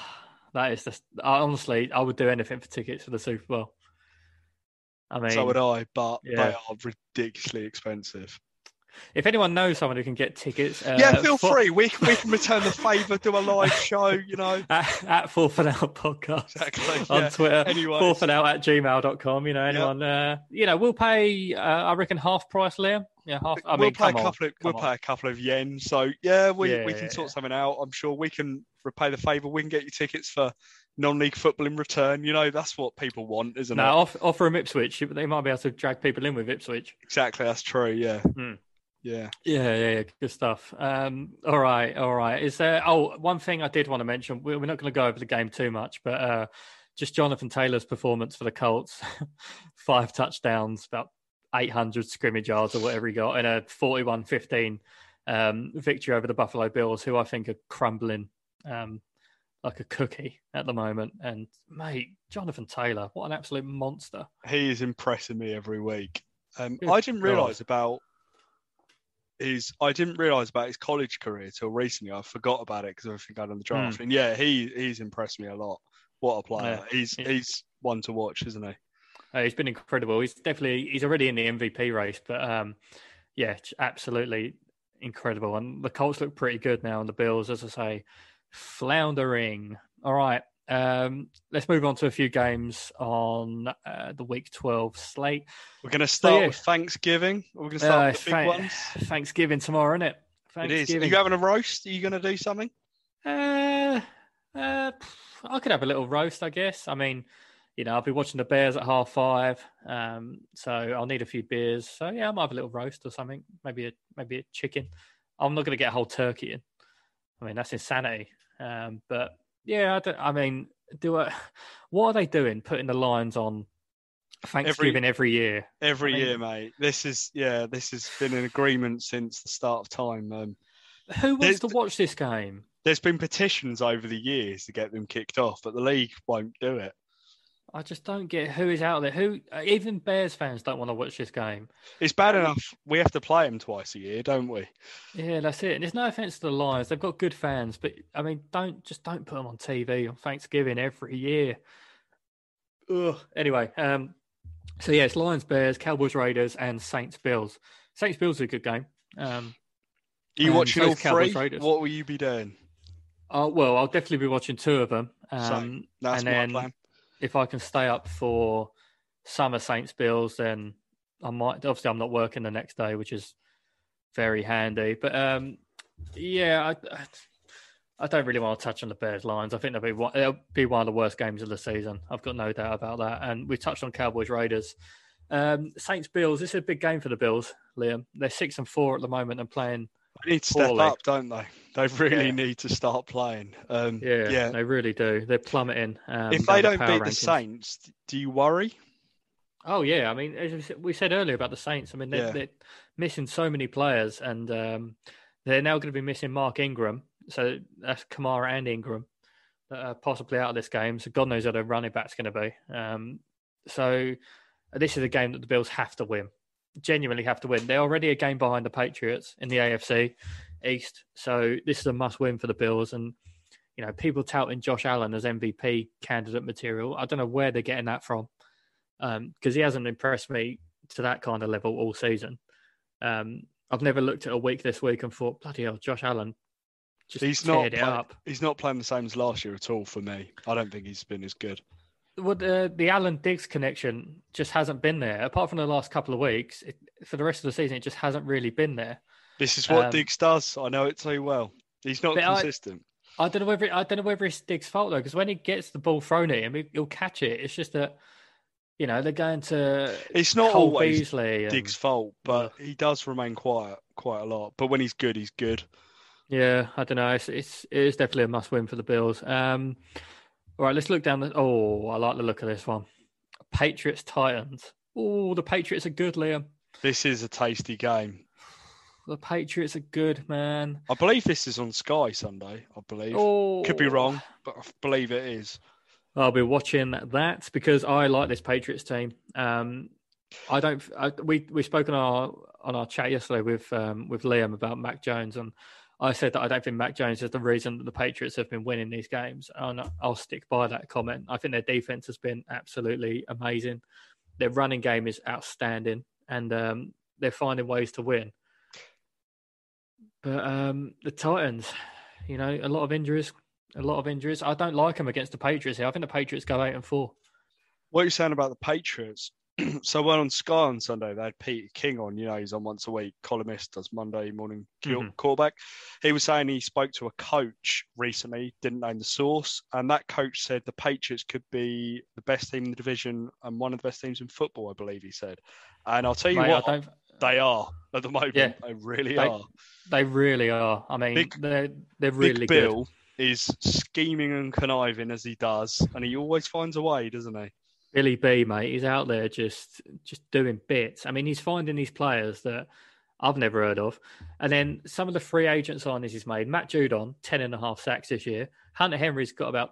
that is just honestly, I would do anything for tickets for the Super Bowl. I mean, so would I, but yeah. they are ridiculously expensive. if anyone knows someone who can get tickets, uh, yeah, feel for- free. We can, we can return the favour, do a live show, you know. at, at Fourth and Out Podcast Exactly. on yeah. Twitter. Anyways. Fourth and Out at gmail.com. You know, anyone, uh, you know, we'll pay, uh, I reckon, half price, Liam. Yeah, half. I we'll mean, play a come on, couple of we'll play a couple of yen. So yeah, we, Yeah, we yeah, can sort yeah. something out. I'm sure we can repay the favour. We can get you tickets for non-league football in return. You know, that's what people want, isn't No, it? off, offer them Ipswich. They might be able to drag people in with Ipswich. Exactly, that's true. Yeah, Hmm. yeah. Yeah, yeah, yeah, good stuff. Um, all right, all right. Is there? Oh, one thing I did want to mention. We're we're not going to go over the game too much, but uh, just Jonathan Taylor's performance for the Colts, five touchdowns, about 800 scrimmage yards or whatever he got, and a 41-15 um, victory over the Buffalo Bills, who I think are crumbling um, like a cookie at the moment. And mate, Jonathan Taylor, what an absolute monster! He is impressing me every week. Um, I didn't realise about his. I didn't realise about his college career till recently. I forgot about it because everything got on the draft. And yeah, he he's impressed me a lot. What a player! Yeah. He's Yeah. he's one to watch, isn't he? Uh, he's been incredible. He's definitely he's already in the MVP race, but um, yeah, absolutely incredible. And the Colts look pretty good now, and the Bills, as I say, floundering. All right, um, let's move on to a few games on uh, the Week Twelve slate. We're going to start yeah. with Thanksgiving. We're going to Uh, start with the big thank- ones. Thanksgiving tomorrow, isn't it? It is. Are you having a roast? Are you going to do something? Uh, uh, I could have a little roast, I guess. I mean, you know, I'll be watching the Bears at half five, um, so I'll need a few beers. So yeah, I might have a little roast or something. Maybe a maybe a chicken. I'm not going to get a whole turkey in. I mean, that's insanity. Um, but yeah, I, don't- I mean, do I, what are they doing? Putting the lines on Thanksgiving every, year? Every I mean- year, mate. This is yeah. This has been an agreement since the start of time. Um, Who wants to watch this game? there's been petitions over the years to get them kicked off, but the league won't do it. I just don't get who is out there. Who even Bears fans don't want to watch this game. It's bad enough we have to play them twice a year, don't we? Yeah, that's it. And there's no offense to the Lions; they've got good fans, but I mean, don't just don't put them on TV on Thanksgiving every year. Ugh. Anyway, um, so yeah, it's Lions, Bears, Cowboys, Raiders, and Saints, Bills. Saints, Bills is a good game. Um, Are you watching so all Cowboys three? Raiders. What will you be doing? oh, well, I'll definitely be watching two of them. Um, That's and my then plan. If I can stay up for summer Saints, Bills, then I might. Obviously, I'm not working the next day, which is very handy. But um, yeah, I, I don't really want to touch on the Bears lines. I think they'll be one, it'll be one of the worst games of the season. I've got no doubt about that. And we touched on Cowboys Raiders. Um, Saints Bills. This is a big game for the Bills, Liam. They're six and four at the moment and playing. They need to step poorly. up, don't they? They really Yeah. need to start playing. Um, Yeah, yeah. they really do. They're plummeting. Um, if they don't power beat the. Saints, do you worry? Oh yeah, I mean, as we said- we said earlier about the Saints. I mean, they're, Yeah. they're missing so many players, and um, they're now going to be missing Mark Ingram. So that's Kamara and Ingram that are possibly out of this game. So God knows how their running back's going to be. Um, so this is a game that the Bills have to win. Genuinely have to win. They're already a game behind the Patriots in the AFC East. So this is a must-win for the Bills. And you know, people touting Josh Allen as MVP candidate material. I don't know where they're getting that from because he hasn't impressed me to that kind of level all season. Um, I've never looked at a week this week and thought, bloody hell, Josh Allen just He's not. it play- up. He's not playing the same as last year at all for me. I don't think he's been as good. Well, the, the Allen Diggs connection just hasn't been there. Apart from the last couple of weeks, it, for the rest of the season, it just hasn't really been there. This is what Um, Diggs does. I know it too well. He's not But I- consistent. I don't know whether I don't know whether it's Diggs' fault though, because when he gets the ball thrown at him, he, he'll catch it. It's just that you know they're going to It's not Cole always Beasley. And, Diggs' fault, but he does remain quiet quite a lot. But when he's good, he's good. Yeah, I don't know. It's, it's it is definitely a must win for the Bills. Um, all right, let's look down the. Oh, I like the look of this one. Patriots Titans. Oh, the Patriots are good, Liam. This is a tasty game. The Patriots are good, man. I believe this is on Sky Sunday. I believe. Oh, Could be wrong, but I believe it is. I'll be watching that because I like this Patriots team. Um, I don't. I, we we spoke on our on our chat yesterday with um, with Liam about Mac Jones, and I said that I don't think Mac Jones is the reason that the Patriots have been winning these games, and I'll stick by that comment. I think their defense has been absolutely amazing. Their running game is outstanding, and um, they're finding ways to win. But um, the Titans, you know, a lot of injuries, a lot of injuries. I don't like them against the Patriots here. I think the Patriots go eight and four. What are you saying about the Patriots? so well on Sky on Sunday, they had Peter King on. You know, he's on once a week, columnist, does Monday morning mm-hmm. quarterback. He was saying he spoke to a coach recently, didn't name the source, and that coach said the Patriots could be the best team in the division and one of the best teams in football. I believe he said. And I'll tell you Mate, what, they are at the moment. Yeah, they really they, are. They really are. I mean, Big, they're they're really Big Bill good. is scheming and conniving as he does, and he always finds a way, doesn't he? Billy B, mate, he's out there just just doing bits. I mean, he's finding these players that I've never heard of. And then some of the free agent signings he's made. Matt Judon, 10 and a half sacks this year. Hunter Henry's got about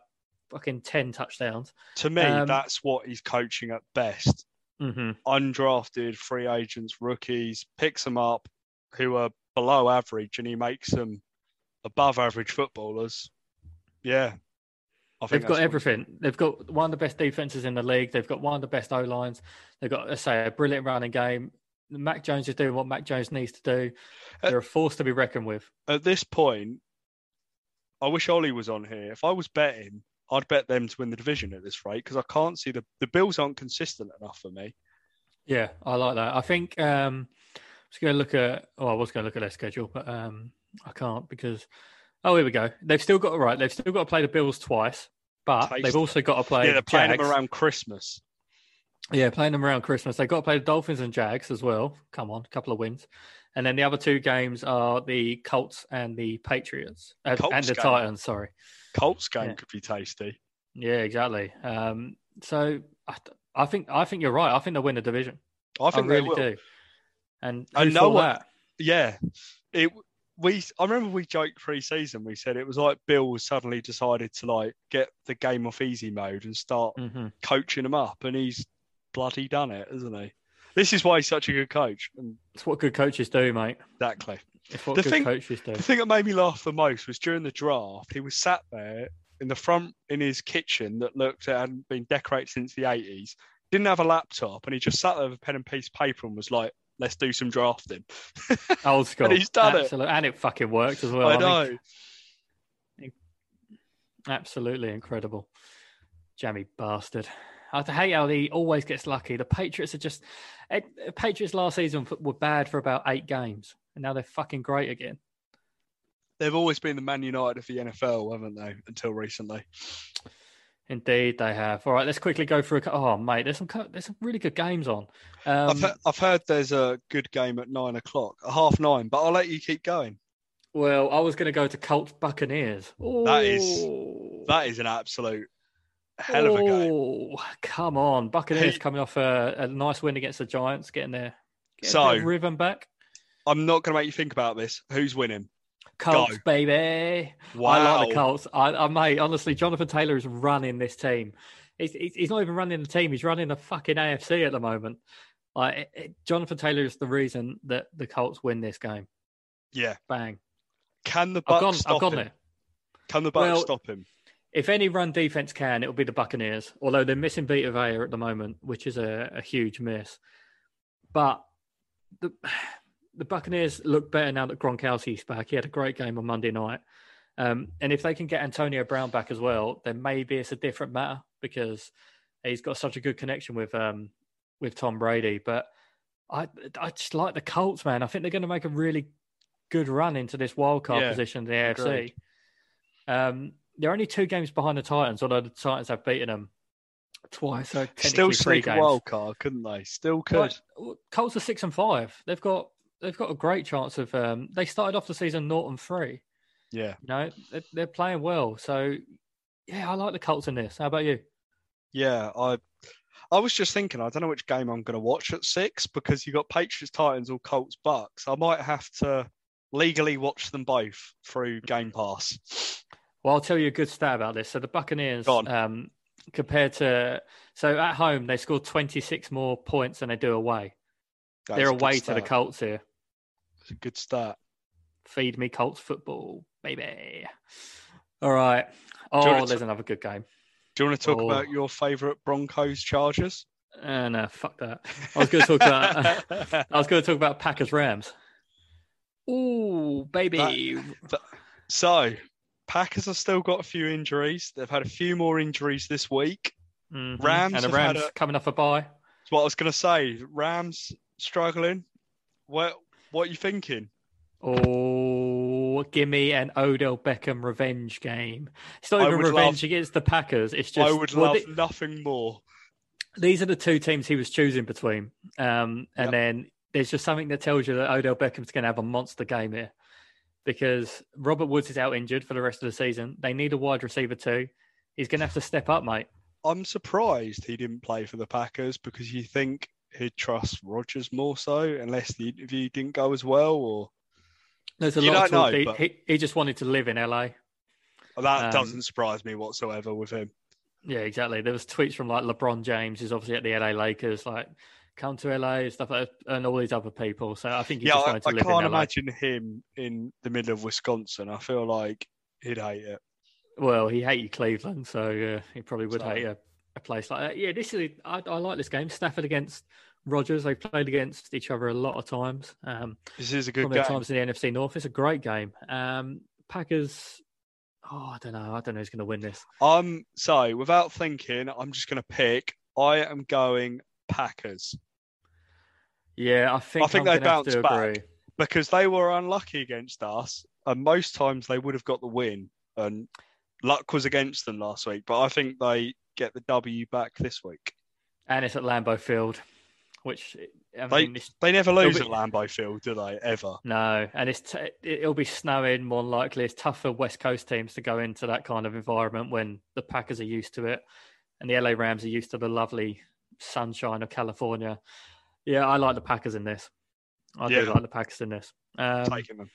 fucking 10 touchdowns. To me, um, that's what he's coaching at best. Mm-hmm. Undrafted free agents, rookies, picks them up who are below average and he makes them above average footballers. Yeah, They've got everything. They've got one of the best defenses in the league. They've got one of the best O lines. They've got, let's say, a brilliant running game. Mac Jones is doing what Mac Jones needs to do. They're a force to be reckoned with. At this point, I wish Ollie was on here. If I was betting, I'd bet them to win the division at this rate because I can't see the the Bills aren't consistent enough for me. Yeah, I like that. I think um, I was going to look at. Oh, I was going to look at their schedule, but um, I can't because Oh, here we go. They've still got right. They've still got to play the Bills twice, but Taste. they've also got to play. Yeah, they're playing Jags. them around Christmas. Yeah, playing them around Christmas. They've got to play the Dolphins and Jags as well. Come on, a couple of wins. And then the other two games are the Colts and the Patriots uh, and the game. Titans. Sorry, Colts game yeah. could be tasty. Yeah, exactly. Um, so I, I, think I think you're right. I think they'll win the division. I think I really do. And I know what, that? Yeah, it we I remember we joked pre-season. We said it was like Bill suddenly decided to like get the game off easy mode and start mm-hmm. coaching them up, and he's bloody done it, isn't he? This is why he's such a good coach. And it's what good coaches do, mate. Exactly. It's what the good thing, coaches do. The thing that made me laugh the most was during the draft. He was sat there in the front in his kitchen that looked hadn't been decorated since the eighties. Didn't have a laptop, and he just sat there with a pen and piece of paper and was like, let's do some drafting. Old school. and he's done Absolutely. it. And it fucking worked as well. I, I know. Mean, absolutely incredible. Jammy bastard. I hate how he always gets lucky. The Patriots are just. Eh, Patriots last season were bad for about eight games, and now they're fucking great again. They've always been the Man United of the NFL, haven't they? Until recently. Indeed, they have. All right, let's quickly go through. A, oh, mate, there's some there's some really good games on. Um, I've, heard, I've heard there's a good game at nine o'clock, a half nine, but I'll let you keep going. Well, I was going to go to Colts Buccaneers. Ooh. That is that is an absolute hell of a game. Oh, come on, Buccaneers coming off a, a, nice win against the Giants, getting their, getting so, their rhythm back. I'm not going to make you think about this. Who's winning? Colts, Go. baby. Wow. I like the Colts. I, I, mate, honestly, Jonathan Taylor is running this team. He's, he's not even running the team. He's running the fucking AFC at the moment. Like it, it, Jonathan Taylor is the reason that the Colts win this game. Yeah. Bang. Can the Bucs I've gone, stop I've gone him? There. Can the Bucs well, stop him? If any run defense can, it'll be the Buccaneers. Although they're missing Vita Vea at the moment, which is a, a huge miss. But the the Buccaneers look better now that Gronkowski's back. He had a great game on Monday night. Um, and if they can get Antonio Brown back as well, then maybe it's a different matter because he's got such a good connection with um, with Tom Brady. But I I just like the Colts, man. I think they're going to make a really good run into this wild card yeah, position in the AFC. Um, they're only two games behind the Titans, although the Titans have beaten them twice. So still sneak a wild card, couldn't they? Still could. Colts are six and five. They've got they've got a great chance of. Um, they started off the season Norton three. Yeah, you know they're, they're playing well. So yeah, I like the Colts in this. How about you? Yeah, I I was just thinking, I don't know which game I'm going to watch at six because you got Patriots, Titans, or Colts, Bucks. I might have to legally watch them both through Game Pass. Well, I'll tell you a good stat about this. So the Buccaneers, um, compared to so at home, they scored 26 more points than they do away. That They're away to the Colts here. It's a good start. Feed me Colts football, baby. All right. Oh, there's another good game. Do you want to talk oh. about your favourite Broncos Chargers? Uh, no, fuck that. I was going to talk about. I was going to talk about Packers Rams. Ooh, Oh, baby. So, Packers have still got a few injuries. They've had a few more injuries this week. Mhm. Rams and the Rams a- coming off a bye. That's what I was going to say. Rams struggling. What What are you thinking? Oh, give me an Odell Beckham revenge game. It's not even revenge love- against the Packers. It's just I would well, love thi- nothing more. these are the two teams he was choosing between. Um, and Yep. then there's just something that tells you that Odell Beckham's going to have a monster game here because Robert Woods is out injured for the rest of the season. They need a wide receiver too. He's going to have to step up, mate. I'm surprised he didn't play for the Packers because you think he'd trust Rodgers more so, unless the interview didn't go as well, or There's a You lot of talk. know, he, but- he, he just wanted to live in LA. that Um, doesn't surprise me whatsoever with him. Yeah, exactly. There was tweets from like LeBron James, who's obviously at the LA Lakers, like come to LA and stuff like that, and all these other people. So I think Yeah, just I, I live can't imagine him in the middle of Wisconsin. I feel like he'd hate it. Well, he hated Cleveland, so uh, he probably would So- hate a, a place like that. Yeah, this is I, I like this game. Stafford against Rodgers. They've played against each other a lot of times. Um, This is a good game. times in the NFC North. It's a great game. Um, Packers. Oh, I don't know. I don't know who's going to win this. Um, so without thinking, I'm just going to pick. I am going Packers Yeah, I think I think I'm they gonna have to bounce back. agree. because they were unlucky against us, and most times they would have got the win, and luck was against them last week. But I think they get the W back this week. And it's at Lambeau Field, which I They- mean, it's They never lose be- at Lambeau Field, do they? Ever? No, and it's t- it'll be snowing more likely. It's tough for West Coast teams to go into that kind of environment when the Packers are used to it, and the LA Rams are used to the lovely sunshine of California. Yeah, I like the Packers in this. I do like the Packers in this. Um, Taking them.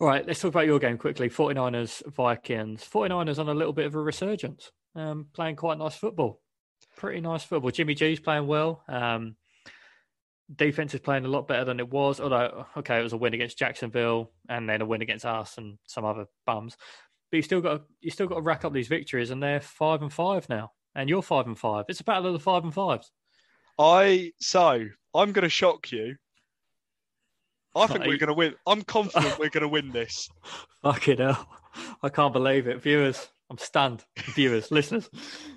all right, let's talk about your game quickly. 49ers, Vikings. 49ers on a little bit of a resurgence, um, playing quite nice football. Pretty nice football. Jimmy G's playing well. Um, defense is playing a lot better than it was. Although, okay, it was a win against Jacksonville and then a win against us and some other bums. But you still got you still got to rack up these victories, and they're five and five now, and you're five and five. It's a battle of the five and fives. I so I'm going to shock you. I think we're going to win. I'm confident we're going to win this. Fucking hell. I can't believe it. Viewers, I'm stunned. Viewers, listeners,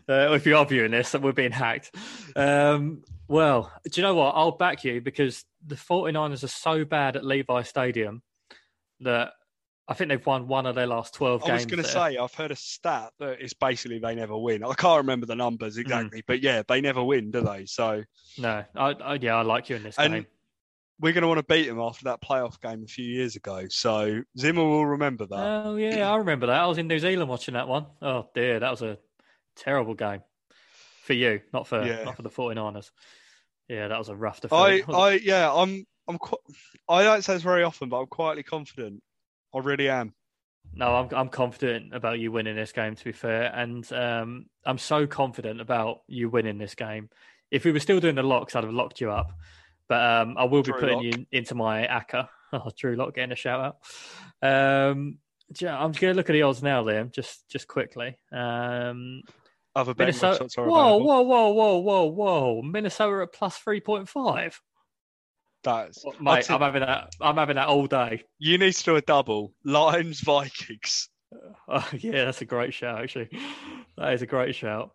uh, if you are viewing this, we're being hacked. Um, well, do you know what? I'll back you because the 49ers are so bad at Levi Stadium that I think they've won one of their last 12 I games. I was going to say I've heard a stat that it's basically they never win. I can't remember the Mm. numbers exactly, but yeah, they never win, do they? So No, I, I, yeah, I like you in this And- game. we're going to want to beat them after that playoff game a few years ago. So Zimmer will remember that. Oh, yeah, I remember that. I was in New Zealand watching that one. Oh, dear, that was a terrible game for you, not for, Yeah. not for the 49ers. Yeah, that was a rough I, defeat. I, yeah, I'm, I'm. Qu- I don't say this very often, but I'm quietly confident. I really am. No, I'm I'm confident about you winning this game. To be fair, and um, I'm so confident about you winning this game. If we were still doing the locks, I'd have locked you up. But um, I will be Drew putting Lock. you into my ACCA. Oh, Drew Lock getting a shout out. Um, I'm just going to look at the odds now, Liam. Just just quickly. Um, Other betting Minnesota. websites are Whoa, available. whoa, whoa, whoa, whoa, whoa! Minnesota at plus three point five. That's I'll Mate, I'm having that. I'm having that all day. you need to do a double. Lions Vikings. Oh, yeah, that's a great shout, actually. That is a great shout.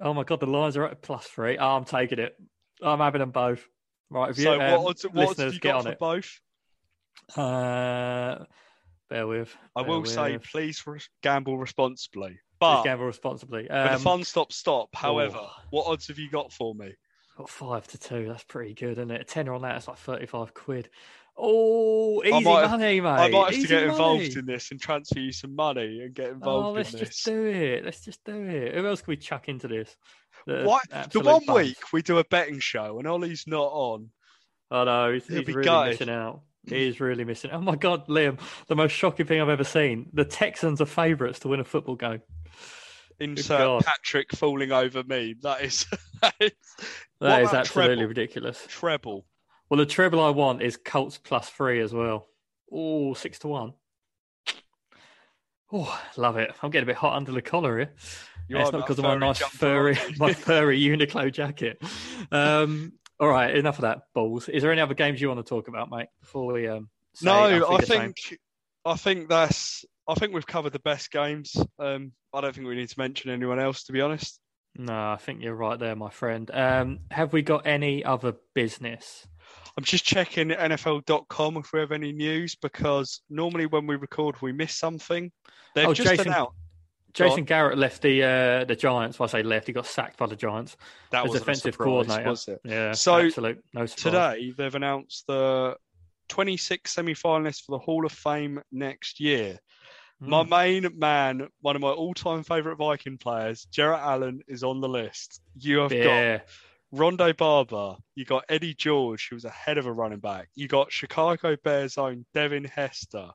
Oh my god, the Lions are at plus three. Oh, I'm taking it. I'm having them both. Right, if you, So um, what odds, what odds have listeners, you get got on for it. both? Uh, bear with. I bear will say, please re- gamble responsibly. Please But gamble responsibly. when the Um, fun stop stop. However, oh. what odds have you got for me? Got five to two. That's pretty good, isn't it? A tenner on that, it's like thirty-five quid. Oh, easy might have- money, mate. I might have easy to get involved in this and transfer you some money and get involved Oh, involved let's in just do it. Let's just do it. Who else can we chuck into this? The What? The one week we do a betting show and Ollie's not on. Oh no, he's, he's really gutted. missing out. He is really missing. Oh my god, Liam! The most shocking thing I've ever seen. The Texans are favourites to win a football game. Insert Patrick falling over me. That is, that is That is absolutely treble? ridiculous. treble. Well, the treble I want is Colts plus three as well. Oh, six to one. Oh, love it. I'm getting a bit hot under the collar here. You it's not because of my furry nice furry, my furry Uniqlo jacket. Um, all right, enough of that, balls. Is there any other games you want to talk about, mate, before we um, say No, I the same. think I think that's I think we've covered the best games. Um, I don't think we need to mention anyone else, to be honest. No, I think you're right there, my friend. Um, have we got any other business? I'm just checking NFL.com if we have any news because normally when we record we miss something. They've Oh, just Jason- announced Jason Garrett left the uh, the Giants. Well, I say left, he got sacked by the Giants that as was defensive surprise, coordinator. was it? Yeah, So, absolute no surprise. Today they've announced the 26 semi-finalists for the Hall of Fame next year. My Mm. main man, one of my all-time favourite Viking players, Jared Allen, is on the list. You have got Ronde Barber. You got Eddie George, who was a head of a running back. You got Chicago Bears own Devin Hester.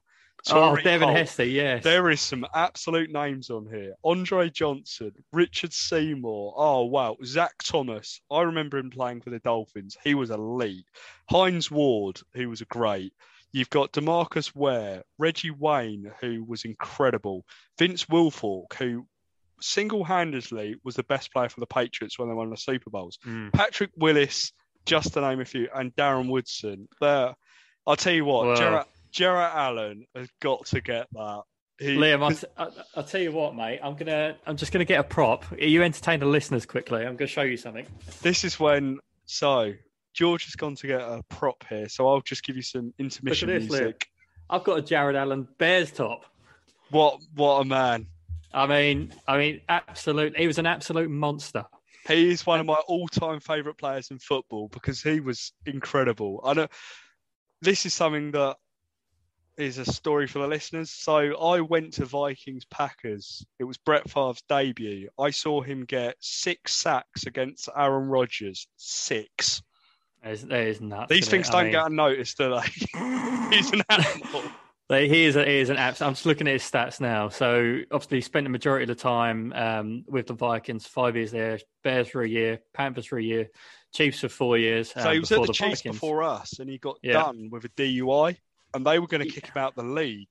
oh, Devin Holt. Hester, yes. There is some absolute names on here. Andre Johnson, Richard Seymour. Oh wow, Zach Thomas. I remember him playing for the Dolphins. He was elite. Hines Ward, who was a great. You've got Demarcus Ware, Reggie Wayne, who was incredible. Vince Wilfork, who single-handedly was the best player for the Patriots when they won the Super Bowls. Mm. Patrick Willis, just to name a few, and Darren Woodson. There, I'll tell you what, Wow. Jared, Jared Allen has got to get that. He, Liam, I'll, t- I'll tell you what, mate. I'm gonna, I'm just gonna get a prop. You entertain the listeners quickly. I'm gonna show you something. this is when so George has gone to get a prop here, so I'll just give you some intermission this, music. I've got a Jared Allen Bears top. What what a man! I mean, I mean, absolute. He was an absolute monster. He is one of my all-time favourite players in football because he was incredible. I know this is something that is a story for the listeners. So I went to Vikings Packers. It was Brett Favre's debut. I saw him get six sacks against Aaron Rodgers. Six. That is, that is nuts. These things it? Don't mean, get unnoticed, do they? He's an animal. Like, he is a, he is an abs- I'm just looking at his stats now. So obviously, he spent the majority of the time um, with the Vikings. Five years there, Bears for a year, Panthers for a year, Chiefs for four years. So um, he was at before the Chiefs Vikings. before us, and he got Yeah. done with a DUI, and they were going to kick him out the league.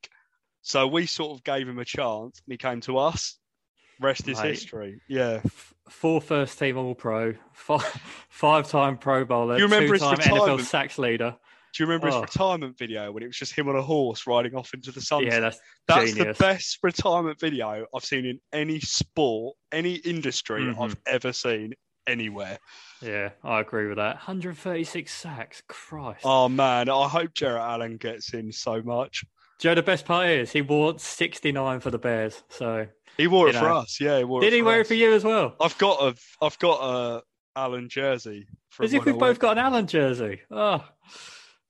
So we sort of gave him a chance, and he came to us. Rest is Mate. history. Yeah. Four first team All Pro, five five time Pro Bowler, You remember two time NFL sacks leader. Do you remember Oh. his retirement video when it was just him on a horse riding off into the sunset? Yeah, that's, That's genius. the best retirement video I've seen in any sport, any industry Mhm. I've ever seen anywhere. Yeah, I agree with that. 136 sacks. Christ. Oh man, I hope Jared Allen gets in so much. Joe, the best part is he wore 69 for the Bears. So He wore it for us. Yeah, he wore did he wear it for you as well? I've got a, I've got a Allen jersey. As if we've both got an Allen jersey. Oh,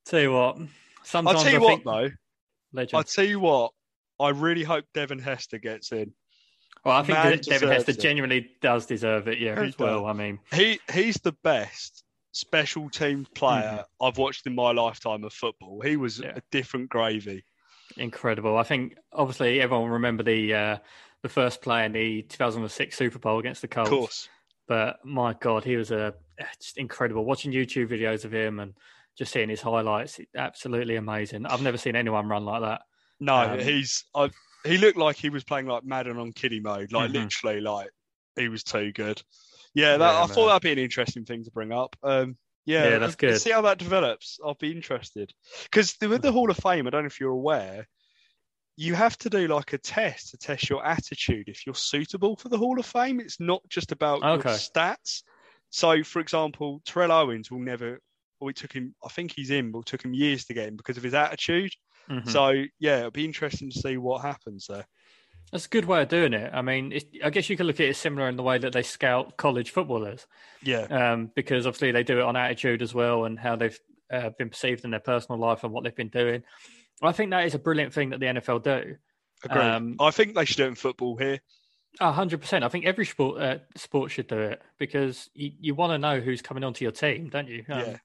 tell you what. Sometimes I'll tell you I what think, though. legend. I'll tell you what. I really hope Devin Hester gets in. well, I think man Devin Hester it. genuinely does deserve it. Yeah, He as well. does. I mean, He he's the best special team player I've watched in my lifetime of football. He was Mm-hmm. Yeah. a different gravy. incredible. I think obviously everyone will remember the uh, the first play in the 2006 Super Bowl against the Colts. Of course. But my God, he was a just incredible. Watching YouTube videos of him and just seeing his highlights, absolutely amazing. I've never seen anyone run like that. No, Um, he's I, he looked like he was playing like Madden on kiddie mode, like Mhm. literally like he was too good. Yeah, that, Yeah, I thought that'd be an interesting thing to bring up. Um, yeah, Yeah, that's good. See how that develops. I'll be interested because with the Hall of Fame, I don't know if you're aware, you have to do like a test to test your attitude if you're suitable for the Hall of Fame. It's not just about Okay. your stats. So, for example, Terrell Owens will never. Well, it took him. I think he's in, but it took him years to get in because of his attitude. Mhm. So yeah, it'll be interesting to see what happens there. That's a good way of doing it. I mean, I guess you could look at it similar in the way that they scout college footballers, Yeah, um, because obviously they do it on attitude as well and how they've uh, been perceived in their personal life and what they've been doing. I think that is a brilliant thing that the NFL do. agreed. Um, I think they should do it in football here. A hundred percent. I think every sport uh, sport should do it because you, you want to know who's coming onto your team, don't you? Um, Yeah.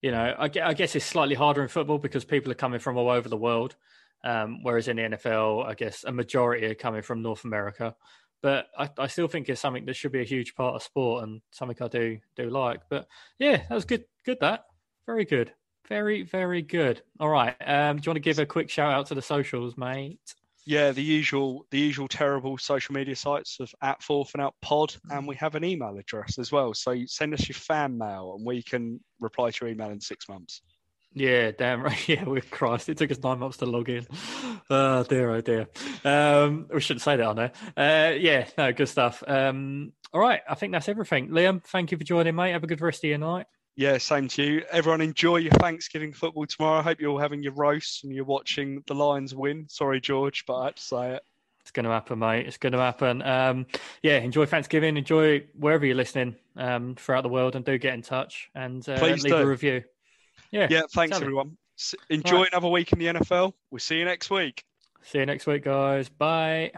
You know, I, I guess it's slightly harder in football because people are coming from all over the world, um, whereas in the NFL, I guess a majority are coming from North America. But I, I still think it's something that should be a huge part of sport and something I do do like. But yeah, that was good. Good that. Very good. Very very good. All right. Um, do you want to give a quick shout out to the socials, mate? Yeah, the usual, the usual terrible social media sites of at Fourth and Out Pod, and we have an email address as well. So you send us your fan mail, and we can reply to your email in six months. Yeah, damn right. Yeah, we're Christ. It took us nine months to log in. Oh dear, oh dear. Um, we shouldn't say that on there. Uh, yeah, no, good stuff. Um, all right, I think that's everything. Liam, thank you for joining, mate. Have a good rest of your night. Yeah, same to you. Everyone enjoy your Thanksgiving football tomorrow. I hope you're all having your roast and you're watching the Lions win. Sorry, George, but I had to say it. It's going to happen, mate. It's going to happen. Um, yeah, enjoy Thanksgiving. Enjoy wherever you're listening um, throughout the world, and do get in touch and uh, leave do. a review. Yeah, Yeah, thanks everyone. Enjoy Right. another week in the NFL. We'll see you next week. See you next week, guys. Bye.